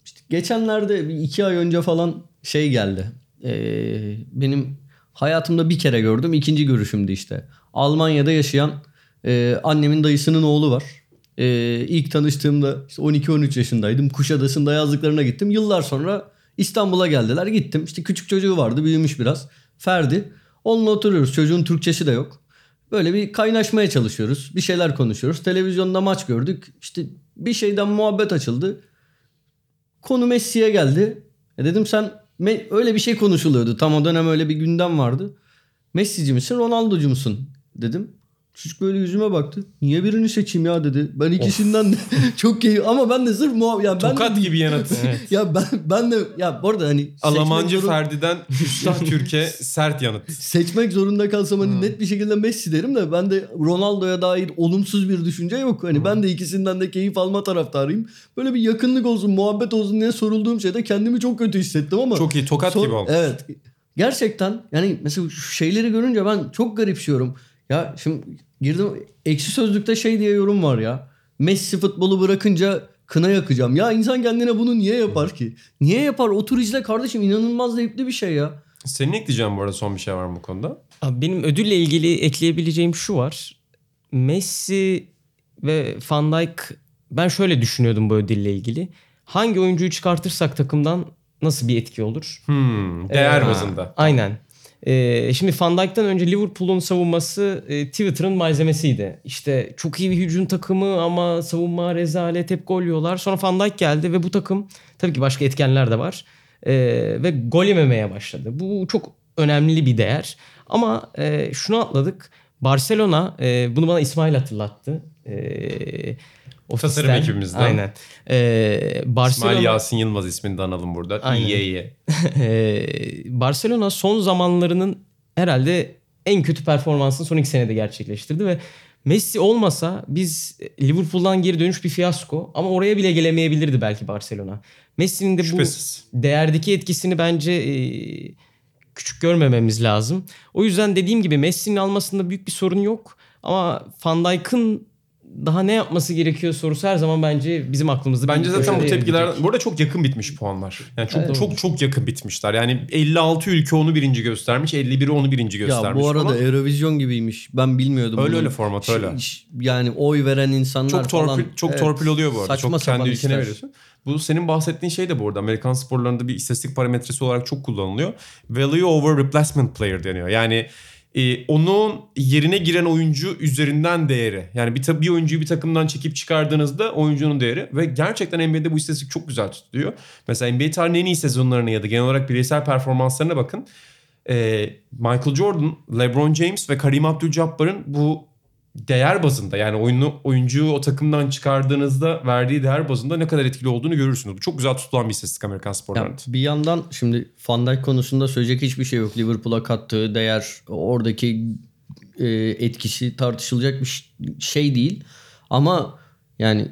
işte geçenlerde bir iki ay önce falan şey geldi. Ee, benim hayatımda bir kere gördüm. ikinci görüşümdü işte. Almanya'da yaşayan e, annemin dayısının oğlu var. Ee, ilk tanıştığımda işte 12-13 yaşındaydım. Kuşadası'nda yazlıklarına gittim. Yıllar sonra İstanbul'a geldiler. Gittim. İşte küçük çocuğu vardı. Büyümüş biraz. Ferdi. Onunla oturuyoruz. Çocuğun Türkçesi de yok. Böyle bir kaynaşmaya çalışıyoruz. Bir şeyler konuşuyoruz. Televizyonda maç gördük. İşte bir şeyden muhabbet açıldı. Konu Messi'ye geldi. E dedim sen öyle bir şey konuşuluyordu. Tam o dönem öyle bir gündem vardı. Messi'ci misin Ronaldo'cu musun dedim. Çocuk böyle yüzüme baktı. Niye birini seçeyim ya dedi. Ben ikisinden de çok keyif ama ben de sırf muhab ya ben Tokat de, gibi yanıt. ya ben ben de ya bu arada hani Alamancı zorun- Ferdi'den Üstad Türkiye sert yanıt. seçmek zorunda kalsam hani net bir şekilde Messi derim de ben de Ronaldo'ya dair olumsuz bir düşünce yok. Hani ben de ikisinden de keyif alma taraftarıyım. Böyle bir yakınlık olsun, muhabbet olsun diye sorulduğum şeyde kendimi çok kötü hissettim ama Çok iyi tokat Son- gibi olmuş. Evet. Gerçekten yani mesela şu şeyleri görünce ben çok garipsiyorum. Ya şimdi girdim ekşi sözlükte şey diye yorum var ya. Messi futbolu bırakınca kına yakacağım. Ya insan kendine bunu niye yapar ki? Niye yapar? Otur izle kardeşim inanılmaz zevkli bir şey ya. Senin ekleyeceğin bu arada son bir şey var mı bu konuda? Abi benim ödülle ilgili ekleyebileceğim şu var. Messi ve Van Dijk ben şöyle düşünüyordum bu ödülle ilgili. Hangi oyuncuyu çıkartırsak takımdan nasıl bir etki olur? Hmm, değer Ee, bazında. Aynen. Ee, şimdi Van Dijk'tan önce Liverpool'un savunması e, Twitter'ın malzemesiydi. İşte çok iyi bir hücum takımı ama savunma rezalet hep gol yiyorlar. Sonra Van Dijk geldi ve bu takım tabii ki başka etkenler de var. Ee, ve gol yememeye başladı. Bu çok önemli bir değer. Ama e, şunu atladık. Barcelona e, bunu bana İsmail hatırlattı. E, Tasarım ofisten. ekibimizden. Aynen. E, Barcelona... İsmail Yasin Yılmaz ismini de analım burada. Aynen. İyi iyi. Ee, Barcelona son zamanlarının herhalde en kötü performansını son iki senede gerçekleştirdi ve Messi olmasa biz Liverpool'dan geri dönüş bir fiyasko ama oraya bile gelemeyebilirdi belki Barcelona. Messi'nin de bu Şüphesiz. değerdeki etkisini bence e, küçük görmememiz lazım. O yüzden dediğim gibi Messi'nin almasında büyük bir sorun yok ama Van Dijk'ın daha ne yapması gerekiyor sorusu her zaman bence bizim aklımızda. Bence zaten bu tepkiler bu arada çok yakın bitmiş puanlar. Yani çok Evet. çok çok yakın bitmişler. Yani 56 ülke onu birinci göstermiş, 51'i onu birinci Ya göstermiş bu arada falan. Eurovision gibiymiş. Ben bilmiyordum. Öyle bunu. öyle format, öyle. ş- Yani oy veren insanlar Çok torpil falan. çok Evet. torpil oluyor bu arada. Saçma çok kendi ülkene işler. veriyorsun. Bu senin bahsettiğin şey de bu arada Amerikan sporlarında bir istatistik parametresi olarak çok kullanılıyor. Value over replacement player deniyor. Yani e, onun yerine giren oyuncu üzerinden değeri. Yani bir, bir oyuncuyu bir takımdan çekip çıkardığınızda oyuncunun değeri ve gerçekten NBA'de bu istatistik çok güzel tutuluyor. Mesela NBA tarihinin en iyi sezonlarına ya da genel olarak bireysel performanslarına bakın. E, Michael Jordan, LeBron James ve Kareem Abdul-Jabbar'ın bu değer bazında yani oyunu oyuncuyu o takımdan çıkardığınızda verdiği değer bazında ne kadar etkili olduğunu görürsünüz. Bu çok güzel tutulan bir istatistik Amerikan sporlarında. bir yandan şimdi Van Dijk konusunda söyleyecek hiçbir şey yok. Liverpool'a kattığı değer oradaki e, etkisi tartışılacak bir şey değil. Ama yani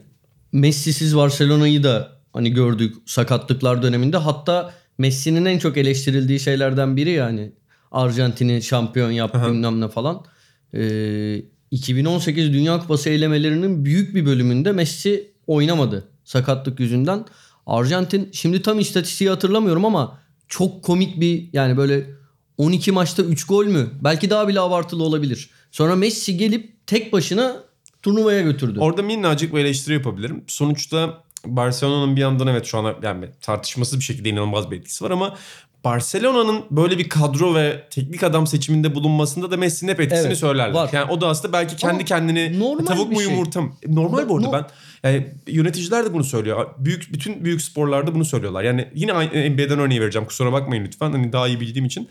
Messi'siz Barcelona'yı da hani gördük sakatlıklar döneminde. Hatta Messi'nin en çok eleştirildiği şeylerden biri yani Arjantin'i şampiyon yaptı bilmem ne falan. Ee, 2018 Dünya Kupası elemelerinin büyük bir bölümünde Messi oynamadı sakatlık yüzünden. Arjantin şimdi tam istatistiği hatırlamıyorum ama çok komik bir yani böyle 12 maçta 3 gol mü? Belki daha bile abartılı olabilir. Sonra Messi gelip tek başına turnuvaya götürdü. Orada minnacık bir eleştiri yapabilirim. Sonuçta Barcelona'nın bir yandan evet şu an yani tartışmasız bir şekilde inanılmaz bir etkisi var ama Barcelona'nın böyle bir kadro ve teknik adam seçiminde bulunmasında da Messi'nin hep etkisini Evet, söylerler. var. Yani o da aslında belki kendi Ama kendini normal tavuk mu şey. yumurta mı? Normal bu arada No- ben yani yöneticiler de bunu söylüyor. Büyük bütün büyük sporlarda bunu söylüyorlar. Yani yine NBA'den örneği vereceğim. Kusura bakmayın lütfen. Hani daha iyi bildiğim için.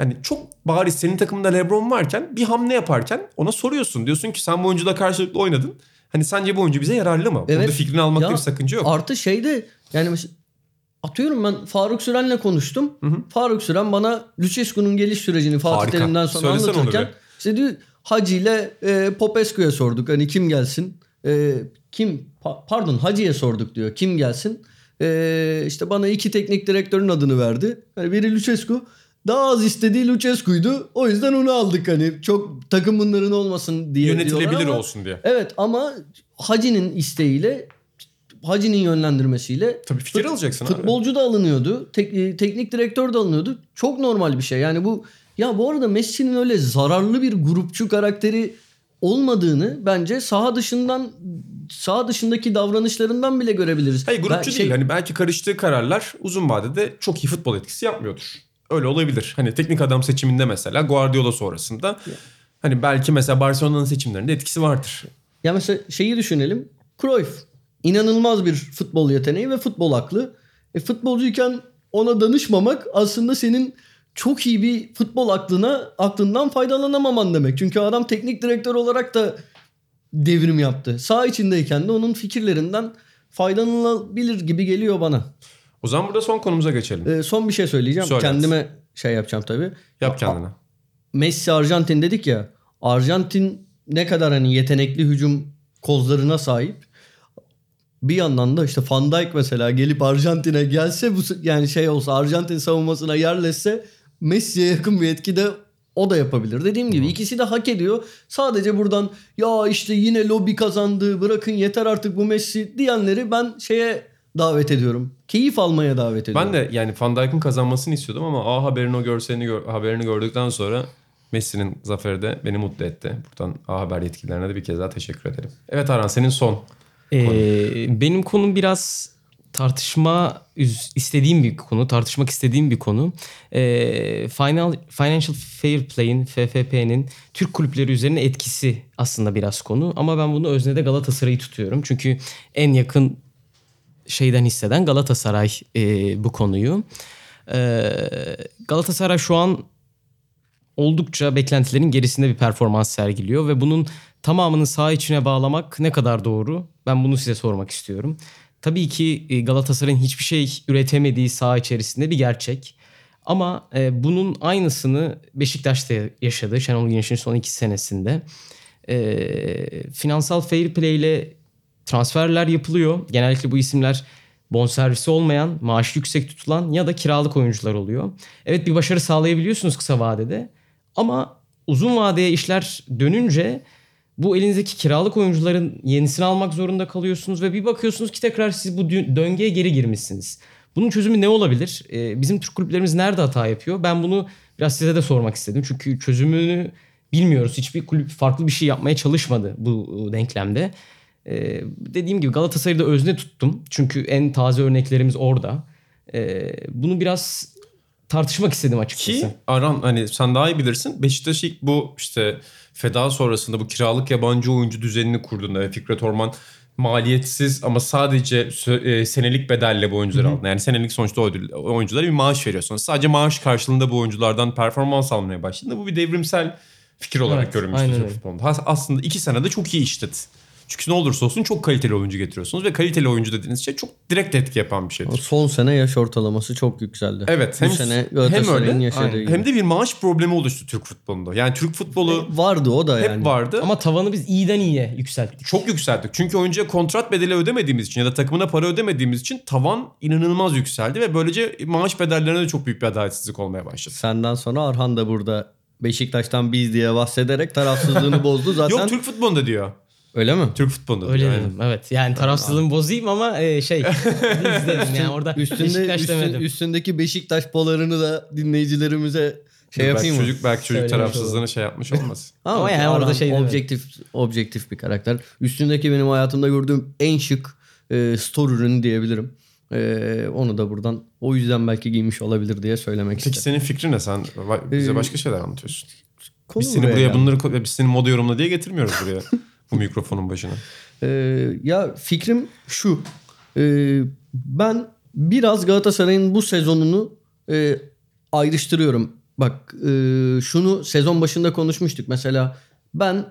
Yani çok bariz senin takımında LeBron varken bir hamle yaparken ona soruyorsun. Diyorsun ki sen bu oyuncuyla karşılıklı oynadın. Hani sence bu oyuncu bize yararlı mı? Burada Evet. fikrini almakta Ya, bir sakınca yok. Artı şey de yani atıyorum ben Faruk Süren'le konuştum. Faruk Süren bana Lucescu'nun geliş sürecini Fatih Harika. Terim'den sonra Söylesene onu anlatırken işte diyor Hacı ile e, Popescu'ya sorduk. Hani kim gelsin? E, kim pa- pardon Hacı'ya sorduk diyor. Kim gelsin? E, işte bana iki teknik direktörün adını verdi. Hani biri Lucescu. Daha az istediği Lucescu'ydu. O yüzden onu aldık hani. Çok takım bunların olmasın diye Yönetilebilir ama- olsun diye. Evet ama Hacı'nın isteğiyle Hacı'nın yönlendirmesiyle Tabii fikir fut- alacaksın abi. Futbolcu da alınıyordu. tek- e, teknik direktör de alınıyordu. Çok normal bir şey. Yani bu ya bu arada Messi'nin öyle zararlı bir grupçu karakteri olmadığını bence saha dışından saha dışındaki davranışlarından bile görebiliriz. Hayır grupçu Ben şey- değil. Hani belki karıştığı kararlar uzun vadede çok iyi futbol etkisi yapmıyordur. Öyle olabilir. Hani teknik adam seçiminde mesela Guardiola sonrasında hani belki mesela Barcelona'nın seçimlerinde etkisi vardır. Ya mesela şeyi düşünelim. Cruyff inanılmaz bir futbol yeteneği ve futbol aklı. E, futbolcuyken ona danışmamak aslında senin çok iyi bir futbol aklına aklından faydalanamaman demek. Çünkü adam teknik direktör olarak da devrim yaptı. Sağ içindeyken de onun fikirlerinden faydalanılabilir gibi geliyor bana. O zaman burada son konumuza geçelim. Ee, son bir şey söyleyeceğim. Söyle. Kendime şey yapacağım tabii. Yap kendine. Messi Arjantin dedik ya. Arjantin ne kadar hani yetenekli hücum kozlarına sahip. Bir yandan da işte Van Dijk mesela gelip Arjantin'e gelse bu yani şey olsa Arjantin savunmasına yerleşse Messi'ye yakın bir etki de o da yapabilir. Dediğim gibi ikisi de hak ediyor. Sadece buradan ya işte yine lobi kazandı bırakın yeter artık bu Messi diyenleri ben şeye davet ediyorum. Keyif almaya davet ediyorum. Ben de yani Van Dijk'ın kazanmasını istiyordum ama A Haber'in o görselini gör- haberini gördükten sonra Messi'nin zaferi de beni mutlu etti. Buradan A Haber yetkililerine de bir kez daha teşekkür ederim. Evet Aran senin son. Ee, benim konum biraz tartışma istediğim bir konu, tartışmak istediğim bir konu. Ee, Final, Financial Fair Play'in, FFP'nin Türk kulüpleri üzerine etkisi aslında biraz konu. Ama ben bunu öznede Galatasaray'ı tutuyorum. Çünkü en yakın şeyden hisseden Galatasaray e, bu konuyu. Ee, Galatasaray şu an oldukça beklentilerin gerisinde bir performans sergiliyor ve bunun tamamını saha içine bağlamak ne kadar doğru? Ben bunu size sormak istiyorum. Tabii ki e, Galatasaray'ın hiçbir şey üretemediği saha içerisinde bir gerçek. Ama e, bunun aynısını Beşiktaş'ta yaşadı Şenol Güneş'in son iki senesinde. E, finansal fair play ile transferler yapılıyor. Genellikle bu isimler bonservisi olmayan, maaşı yüksek tutulan ya da kiralık oyuncular oluyor. Evet bir başarı sağlayabiliyorsunuz kısa vadede ama uzun vadeye işler dönünce bu elinizdeki kiralık oyuncuların yenisini almak zorunda kalıyorsunuz ve bir bakıyorsunuz ki tekrar siz bu dö- döngüye geri girmişsiniz. Bunun çözümü ne olabilir? Ee, bizim Türk kulüplerimiz nerede hata yapıyor? Ben bunu biraz size de sormak istedim. Çünkü çözümünü bilmiyoruz. Hiçbir kulüp farklı bir şey yapmaya çalışmadı bu denklemde. Ee, dediğim gibi Galatasaray'ı da özne tuttum. Çünkü en taze örneklerimiz orada. Ee, bunu biraz tartışmak istedim açıkçası. Ki Aran hani sen daha iyi bilirsin. Beşiktaş ilk bu işte feda sonrasında bu kiralık yabancı oyuncu düzenini kurduğunda Fikret Orman maliyetsiz ama sadece e, senelik bedelle bu oyuncuları aldı. Yani senelik sonuçta oyunculara bir maaş veriyorsunuz. Sadece maaş karşılığında bu oyunculardan performans almaya başladı. Bu bir devrimsel fikir olarak Evet, görülmüştü Türk futbolunda. Aslında iki senede çok iyi işledi. Çünkü ne olursa olsun çok kaliteli oyuncu getiriyorsunuz ve kaliteli oyuncu dediğiniz şey çok direkt etki yapan bir şeydir. O son sene yaş ortalaması çok yükseldi. Evet. Bu Hem, sene hem öyle yaşadığı aynen. gibi. hem de bir maaş problemi oluştu Türk futbolunda. Yani Türk futbolu Vardı o da hep yani. vardı. Ama tavanı biz iyiden iyiye yükselttik. çok yükselttik. Çünkü oyuncuya kontrat bedeli ödemediğimiz için ya da takımına para ödemediğimiz için tavan inanılmaz yükseldi ve böylece maaş bedellerine de çok büyük bir adaletsizlik olmaya başladı. Senden sonra Arhan da burada Beşiktaş'tan biz diye bahsederek tarafsızlığını bozdu zaten. Yok Türk futbolunda diyor. Öyle mi? Türk futbolunda Öyle diyor. dedim evet. Yani tarafsızlığımı bozayım ama e, şey biz dedim yani orada Üstünde, Beşiktaş üstün- demedim. üstündeki Beşiktaş polarını da dinleyicilerimize şey belki yapayım mı? çocuk belki çocuk Söylemiş tarafsızlığını şey yapmış olmaz. Ama yani orada şey demedim. objektif objektif bir karakter. Üstündeki benim hayatımda gördüğüm en şık e, store ürünü diyebilirim. E, onu da buradan o yüzden belki giymiş olabilir diye söylemek Peki istedim. senin fikrin ne? Sen bize Ee, başka şeyler anlatıyorsun. Biz seni buraya geldi. bunları biz seni moda yorumla diye getirmiyoruz buraya. bu mikrofonun başına. Ee, ya fikrim şu. Ee, ben biraz Galatasaray'ın bu sezonunu e, ayrıştırıyorum. Bak e, şunu sezon başında konuşmuştuk. Mesela ben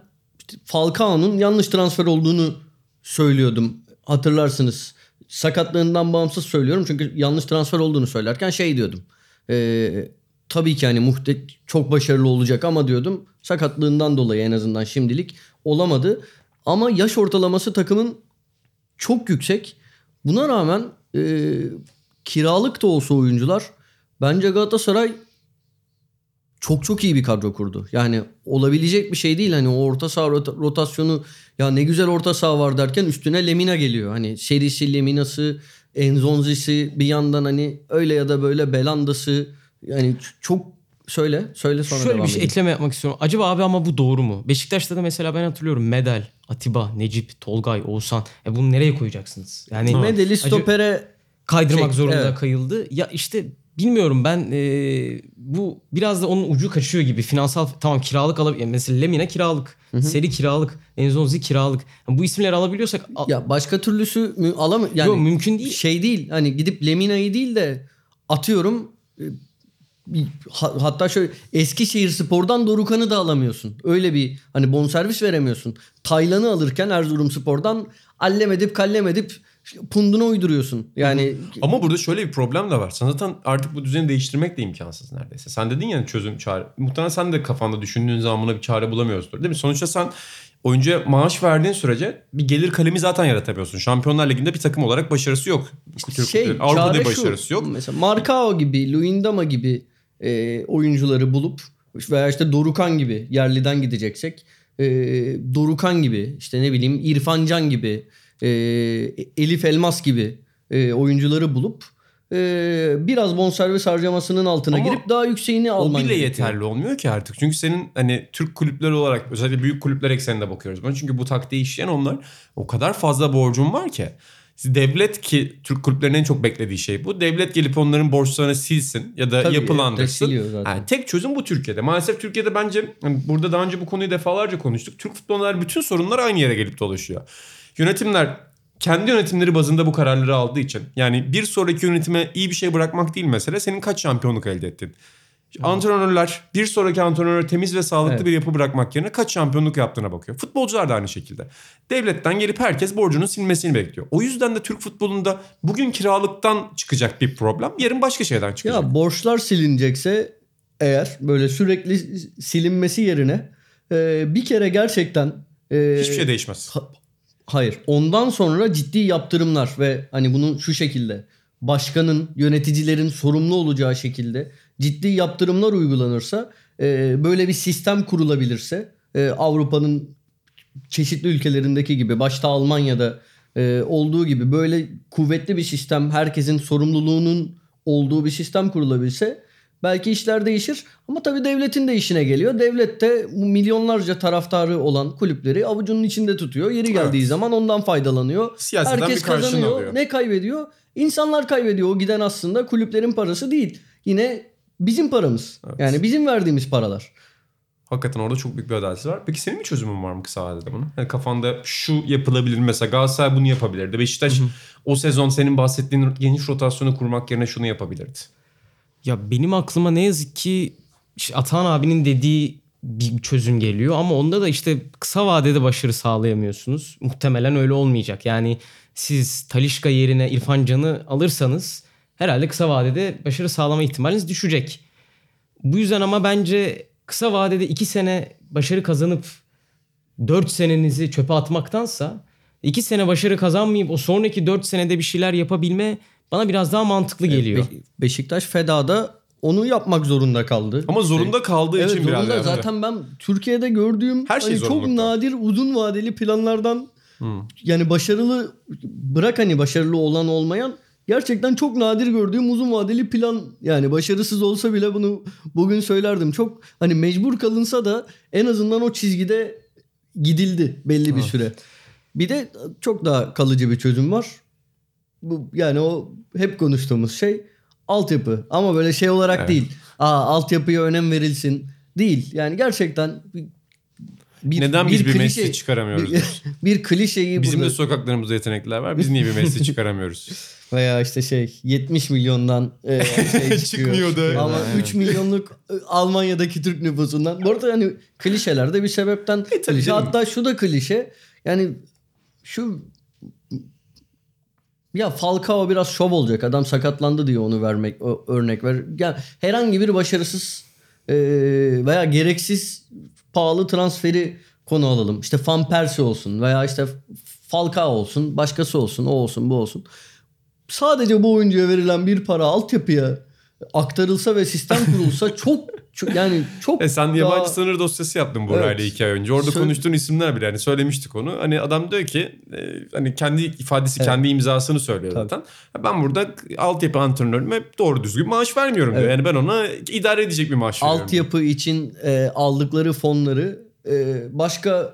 Falcao'nun yanlış transfer olduğunu söylüyordum. Hatırlarsınız. Sakatlığından bağımsız söylüyorum. Çünkü yanlış transfer olduğunu söylerken şey diyordum. Ee, tabii ki hani muhte çok başarılı olacak ama diyordum sakatlığından dolayı en azından şimdilik olamadı. Ama yaş ortalaması takımın çok yüksek. Buna rağmen e, kiralık da olsa oyuncular bence Galatasaray çok çok iyi bir kadro kurdu. Yani olabilecek bir şey değil. Hani o orta saha rota- rotasyonu ya ne güzel orta saha var derken üstüne Lemina geliyor. Hani serisi, Lemina'sı, Enzonzi'si bir yandan hani öyle ya da böyle Belanda'sı yani çok söyle söyle sonra Şöyle devam bir şey edeyim. ekleme yapmak istiyorum. Acaba abi ama bu doğru mu? Beşiktaş'ta da mesela ben hatırlıyorum Medel, Atiba, Necip, Tolgay, Oğuzhan. E bunu nereye koyacaksınız? Yani Medeli Acı- stopere kaydırmak Çek- zorunda evet. kayıldı. Ya işte bilmiyorum ben e, bu biraz da onun ucu kaçıyor gibi. Finansal tamam kiralık alabilir. Mesela Lemina kiralık. Seri kiralık. Enzonzi kiralık. Yani bu isimleri alabiliyorsak al- ya başka türlüsü mü, alamıyor. Yani Yok, mümkün değil. Şey değil hani gidip Lemina'yı değil de atıyorum e, ha- hatta şöyle Eskişehir Spor'dan Dorukan'ı da alamıyorsun. Öyle bir hani bonservis veremiyorsun. Taylan'ı alırken Erzurum Spor'dan allem edip kallem edip punduna uyduruyorsun. Yani Ama burada şöyle bir problem de var. Sen zaten artık bu düzeni değiştirmek de imkansız neredeyse. Sen dedin ya çözüm çare. Muhtemelen sen de kafanda düşündüğün zaman buna bir çare bulamıyorsundur değil mi? Sonuçta sen oyuncuya maaş verdiğin sürece bir gelir kalemi zaten yaratamıyorsun. Şampiyonlar Ligi'nde bir takım olarak başarısı yok. Türk şey kulüplerinin. Avrupa'da şu, başarısı yok. Mesela Markao gibi, Luindama gibi e, oyuncuları bulup veya işte Dorukan gibi yerliden gideceksek e, Dorukan gibi işte ne bileyim İrfan Can gibi e, Elif Elmas gibi e, oyuncuları bulup e, biraz bonservis harcamasının altına Ama girip daha yükseğini O alman bile gerekiyor. yeterli olmuyor ki artık. Çünkü senin hani Türk kulüpleri olarak özellikle büyük kulüpler ekseninde bakıyoruz. buna. Çünkü bu taktiği işleyen onlar o kadar fazla borcun var ki. Devlet ki Türk kulüplerinin en çok beklediği şey bu. Devlet gelip onların borçlarını silsin ya da Tabii, yapılandırsın. Yani tek çözüm bu Türkiye'de. Maalesef Türkiye'de bence hani burada daha önce bu konuyu defalarca konuştuk. Türk futbolcular bütün sorunlar aynı yere gelip dolaşıyor. Yönetimler kendi yönetimleri bazında bu kararları aldığı için yani bir sonraki yönetime iyi bir şey bırakmak değil mesele senin kaç şampiyonluk elde ettin. Antrenörler bir sonraki antrenöre temiz ve sağlıklı Evet. bir yapı bırakmak yerine kaç şampiyonluk yaptığına bakıyor. Futbolcular da aynı şekilde. Devletten gelip herkes borcunun silmesini bekliyor. O yüzden de Türk futbolunda bugün kiralıktan çıkacak bir problem yarın başka şeyden çıkacak. Ya borçlar silinecekse eğer böyle sürekli silinmesi yerine e, bir kere gerçekten e, Hiçbir şey değişmez. Ha- Hayır. Ondan sonra ciddi yaptırımlar ve hani bunun şu şekilde başkanın, yöneticilerin sorumlu olacağı şekilde ciddi yaptırımlar uygulanırsa, e, böyle bir sistem kurulabilirse e, Avrupa'nın çeşitli ülkelerindeki gibi başta Almanya'da e, olduğu gibi böyle kuvvetli bir sistem, herkesin sorumluluğunun olduğu bir sistem kurulabilse belki işler değişir. Ama tabii devletin de işine geliyor. Devlet de milyonlarca taraftarı olan kulüpleri avucunun içinde tutuyor. Yeri geldiği Evet. zaman ondan faydalanıyor. Siyaseten Herkes kazanıyor. alıyor. Ne kaybediyor? İnsanlar kaybediyor. O giden aslında kulüplerin parası değil. Yine bizim paramız. Evet. Yani bizim verdiğimiz paralar. Hakikaten orada çok büyük bir adaletsizlik var. Peki senin bir çözümün var mı kısa vadede bunun? Yani kafanda şu yapılabilir mesela Galatasaray bunu yapabilirdi. Beşiktaş o sezon senin bahsettiğin geniş rotasyonu kurmak yerine şunu yapabilirdi. Ya benim aklıma ne yazık ki işte Atahan abinin dediği bir çözüm geliyor ama onda da işte kısa vadede başarı sağlayamıyorsunuz. Muhtemelen öyle olmayacak. Yani siz Talişka yerine İrfan Can'ı alırsanız herhalde kısa vadede başarı sağlama ihtimaliniz düşecek. Bu yüzden ama bence kısa vadede 2 sene başarı kazanıp 4 senenizi çöpe atmaktansa 2 sene başarı kazanmayıp o sonraki 4 senede bir şeyler yapabilme bana biraz daha mantıklı geliyor. Be- Beşiktaş Feda'da onu yapmak zorunda kaldı. Ama zorunda kaldığı Evet için biraz zorunda. yani. Zaten ben Türkiye'de gördüğüm Her şey hani çok nadir uzun vadeli planlardan yani başarılı bırak hani başarılı olan olmayan gerçekten çok nadir gördüğüm uzun vadeli plan yani başarısız olsa bile bunu bugün söylerdim. Çok hani mecbur kalınsa da en azından o çizgide gidildi belli bir süre. Bir de çok daha kalıcı bir çözüm var. Bu yani o hep konuştuğumuz şey altyapı ama böyle şey olarak Evet. değil. Aa altyapıya önem verilsin değil. Yani gerçekten bir, bir- Neden biz bir klişe- Messi çıkaramıyoruz? bir, bir klişeyi Bizim de burada- sokaklarımızda yetenekler var. Biz niye bir Messi çıkaramıyoruz? Veya işte şey 70 milyondan e, şey çıkıyor. Çıkmıyordu. Ama 3 milyonluk e, Almanya'daki Türk nüfusundan. Bu arada hani klişeler de bir sebepten klişe. E, canım. Hatta şu da klişe. Yani şu ya Falcao biraz şov olacak. Adam sakatlandı diye onu vermek o örnek ver. Yani herhangi bir başarısız e, veya gereksiz pahalı transferi konu alalım. İşte Van Persie olsun veya işte Falcao olsun, başkası olsun, o olsun, bu olsun. Sadece bu oyuncuya verilen bir para altyapıya aktarılsa ve sistem kurulsa çok, çok yani çok E sen daha- yabancı sınır dosyası yaptın Buray'la Evet. iki ay önce. Orada Sö- konuştuğun isimler bile hani söylemiştik onu. Hani adam diyor ki e, hani kendi ifadesi Evet. kendi imzasını söylüyor Tabii. zaten. Ben burada altyapı antrenörüme doğru düzgün maaş vermiyorum diyor. Evet. Yani ben ona idare edecek bir maaş veriyorum. altyapı için e, aldıkları fonları e, başka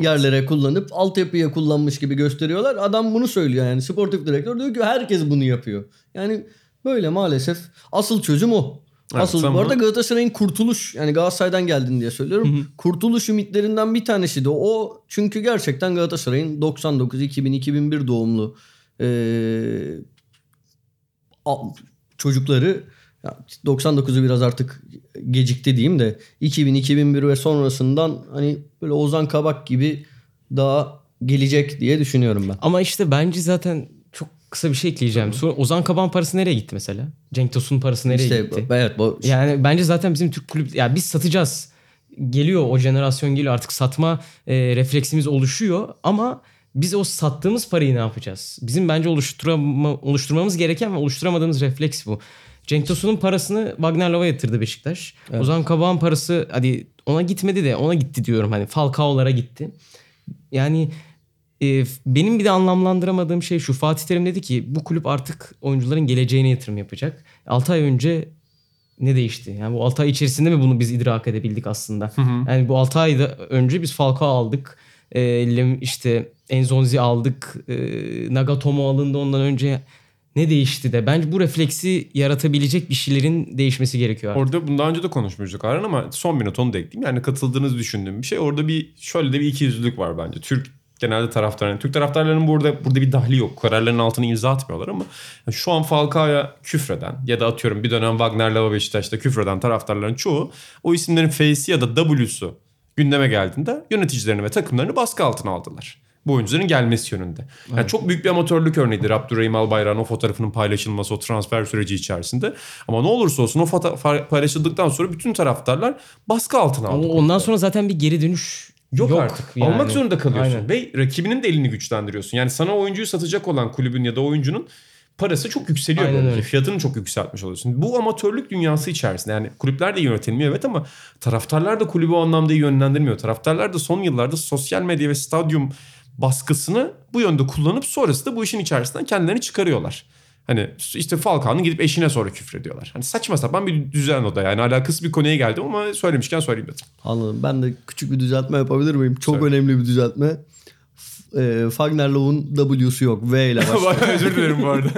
yerlere kullanıp altyapıya kullanmış gibi gösteriyorlar. Adam bunu söylüyor yani sportif direktör diyor ki herkes bunu yapıyor. Yani böyle maalesef asıl çözüm o. Evet, Asıl sen bu arada Galatasaray'ın kurtuluş yani Galatasaray'dan geldin diye söylüyorum. Kurtuluş ümitlerinden bir tanesi de o. Çünkü gerçekten Galatasaray'ın 99 2000 2001 doğumlu e, a- çocukları ya 99'u biraz artık gecikti diyeyim de 2000 2001 ve sonrasından hani böyle Ozan Kabak gibi daha gelecek diye düşünüyorum ben. Ama işte bence zaten çok kısa bir şey ekleyeceğim. Sonra Ozan Kaban parası nereye gitti mesela? Cenk Tosun parası nereye İşte gitti? evet bu Yani bence zaten bizim Türk kulüp ya biz satacağız. Geliyor o jenerasyon geliyor artık satma e, refleksimiz oluşuyor ama biz o sattığımız parayı ne yapacağız? Bizim bence oluşturama, oluşturmamız gereken ve oluşturamadığımız refleks bu. Cenk Tosun'un parasını Wagner Lova yatırdı Beşiktaş. Ozan Kabak'ın parası hadi ona gitmedi de ona gitti diyorum hani Falcao'lara gitti. Yani e, benim bir de anlamlandıramadığım şey şu. Fatih Terim dedi ki bu kulüp artık oyuncuların geleceğine yatırım yapacak. 6 ay önce ne değişti? Yani bu 6 ay içerisinde mi bunu biz idrak edebildik aslında? Yani bu 6 ayda önce biz Falcao aldık. E, işte Enzonzi aldık. E, Nagatomo alındı ondan önce. Ne değişti de? Bence bu refleksi yaratabilecek bir şeylerin değişmesi gerekiyor artık. Orada bundan önce de konuşmuştuk Aran ama son bir not onu da ekleyeyim. Yani katıldığınızı düşündüğüm bir şey. Orada bir şöyle de bir ikiyüzlülük var bence. Türk genelde taraftarların. Türk taraftarlarının burada burada bir dahli yok. Kararların altına imza atmıyorlar ama yani şu an Falcao'ya küfreden ya da atıyorum bir dönem Wagner Lava Beşiktaş'ta küfreden taraftarların çoğu o isimlerin F'si ya da W'su gündeme geldiğinde yöneticilerini ve takımlarını baskı altına aldılar. Bu oyuncuların gelmesi yönünde. Yani çok büyük bir amatörlük örneğidir Abdurrahim Albayrak'ın o fotoğrafının paylaşılması o transfer süreci içerisinde. Ama ne olursa olsun o foto paylaşıldıktan sonra bütün taraftarlar baskı altına aldı. Ondan sonra zaten bir geri dönüş Yok, yok, artık. yani. Almak zorunda kalıyorsun. Aynen. Ve rakibinin de elini güçlendiriyorsun. Yani sana oyuncuyu satacak olan kulübün ya da oyuncunun parası çok yükseliyor. Aynen öyle. Fiyatını çok yükseltmiş oluyorsun. Bu amatörlük dünyası içerisinde yani kulüpler de yönetilmiyor evet ama taraftarlar da kulübü o anlamda iyi yönlendirmiyor. Taraftarlar da son yıllarda sosyal medya ve stadyum baskısını bu yönde kullanıp sonrasında bu işin içerisinden kendilerini çıkarıyorlar. Hani işte Falcao'nun gidip eşine sonra küfrediyorlar. Hani saçma sapan bir düzen o da yani alakasız bir konuya geldim ama söylemişken söyleyeyim dedim. Anladım. Ben de küçük bir düzeltme yapabilir miyim? Çok Söyle. önemli bir düzeltme. E, Fagner Love'un W'su yok. V ile başlıyor. Özür dilerim bu arada.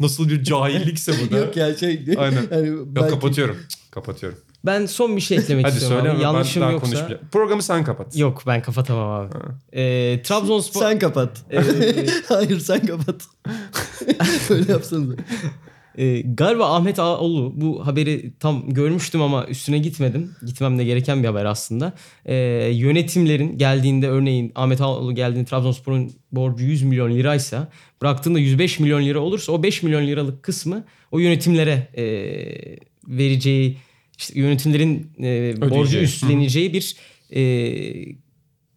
Nasıl bir cahillikse bu da. yok ya şey. Aynen. Yani Yok belki- kapatıyorum. Cık, Kapatıyorum. Ben son bir şey eklemek Hadi istiyorum. söyle abi. ama ben Yanlışım daha yoksa. konuşmayacağım. Programı sen kapat. Yok ben kapatamam abi. Ee, Trabzonspor... Sen kapat. Ee, Hayır sen kapat. Öyle yapsanız. Ee, galiba Ahmet Ağoğlu bu haberi tam görmüştüm ama üstüne gitmedim. Gitmem de gereken bir haber aslında. Ee, yönetimlerin geldiğinde örneğin Ahmet Ağoğlu geldiğinde Trabzonspor'un borcu 100 milyon liraysa bıraktığında 105 milyon lira olursa o 5 milyon liralık kısmı o yönetimlere e, vereceği işte yönetimlerin e, borcu üstleneceği bir e,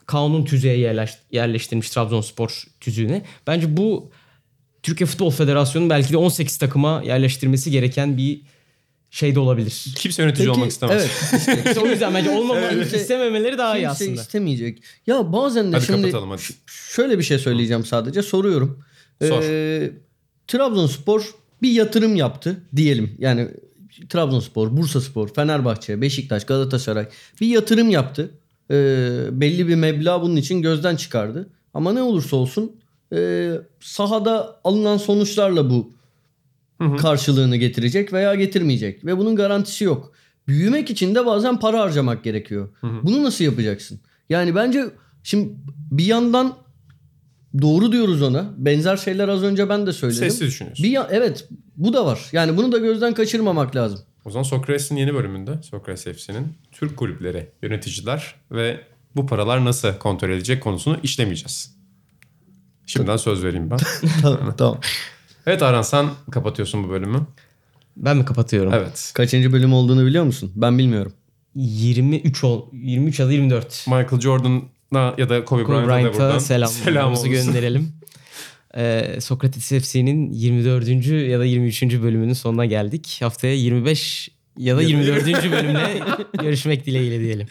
kanun tüzüğe yerleş- yerleştirilmiş Trabzonspor tüzüğüne. Bence bu Türkiye Futbol Federasyonu'nun belki de 18 takıma yerleştirmesi gereken bir şey de olabilir. Kimse yönetici Peki, olmak istemez. Evet. İşte o yüzden bence olmamak Evet. istememeleri daha iyi Kimse aslında. istemeyecek. Ya bazen de Hadi şimdi kapatalım hadi. şöyle bir şey söyleyeceğim sadece. Soruyorum. Sor. Ee, Trabzonspor bir yatırım yaptı diyelim. Yani Trabzonspor, Bursaspor, Fenerbahçe, Beşiktaş, Galatasaray bir yatırım yaptı. Ee, belli bir meblağ bunun için gözden çıkardı. Ama ne olursa olsun e, sahada alınan sonuçlarla bu karşılığını getirecek veya getirmeyecek. Ve bunun garantisi yok. Büyümek için de bazen para harcamak gerekiyor. Bunu nasıl yapacaksın? Yani bence şimdi bir yandan doğru diyoruz ona. Benzer şeyler az önce ben de söyledim. Sesli düşünüyorsun. Bir ya- evet bu da var. Yani bunu da gözden kaçırmamak lazım. O zaman Sokrates'in yeni bölümünde Sokrates FC'nin Türk kulüpleri, yöneticiler ve bu paralar nasıl kontrol edecek konusunu işlemeyeceğiz. Şimdiden söz vereyim ben. tamam, tamam. Evet Aran sen kapatıyorsun bu bölümü. Ben mi kapatıyorum? Evet. Kaçıncı bölüm olduğunu biliyor musun? Ben bilmiyorum. 23 ol 23 ya da 24. Michael Jordan'a ya da Kobe, Kobe Bryant'a da buradan selam, selam gönderelim. Ee, Sokrates FC'nin 24. ya da 23. bölümünün sonuna geldik. Haftaya 25 ya da 24. bölümle görüşmek dileğiyle diyelim.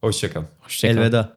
Hoşçakalın. Hoşçakalın. Elveda.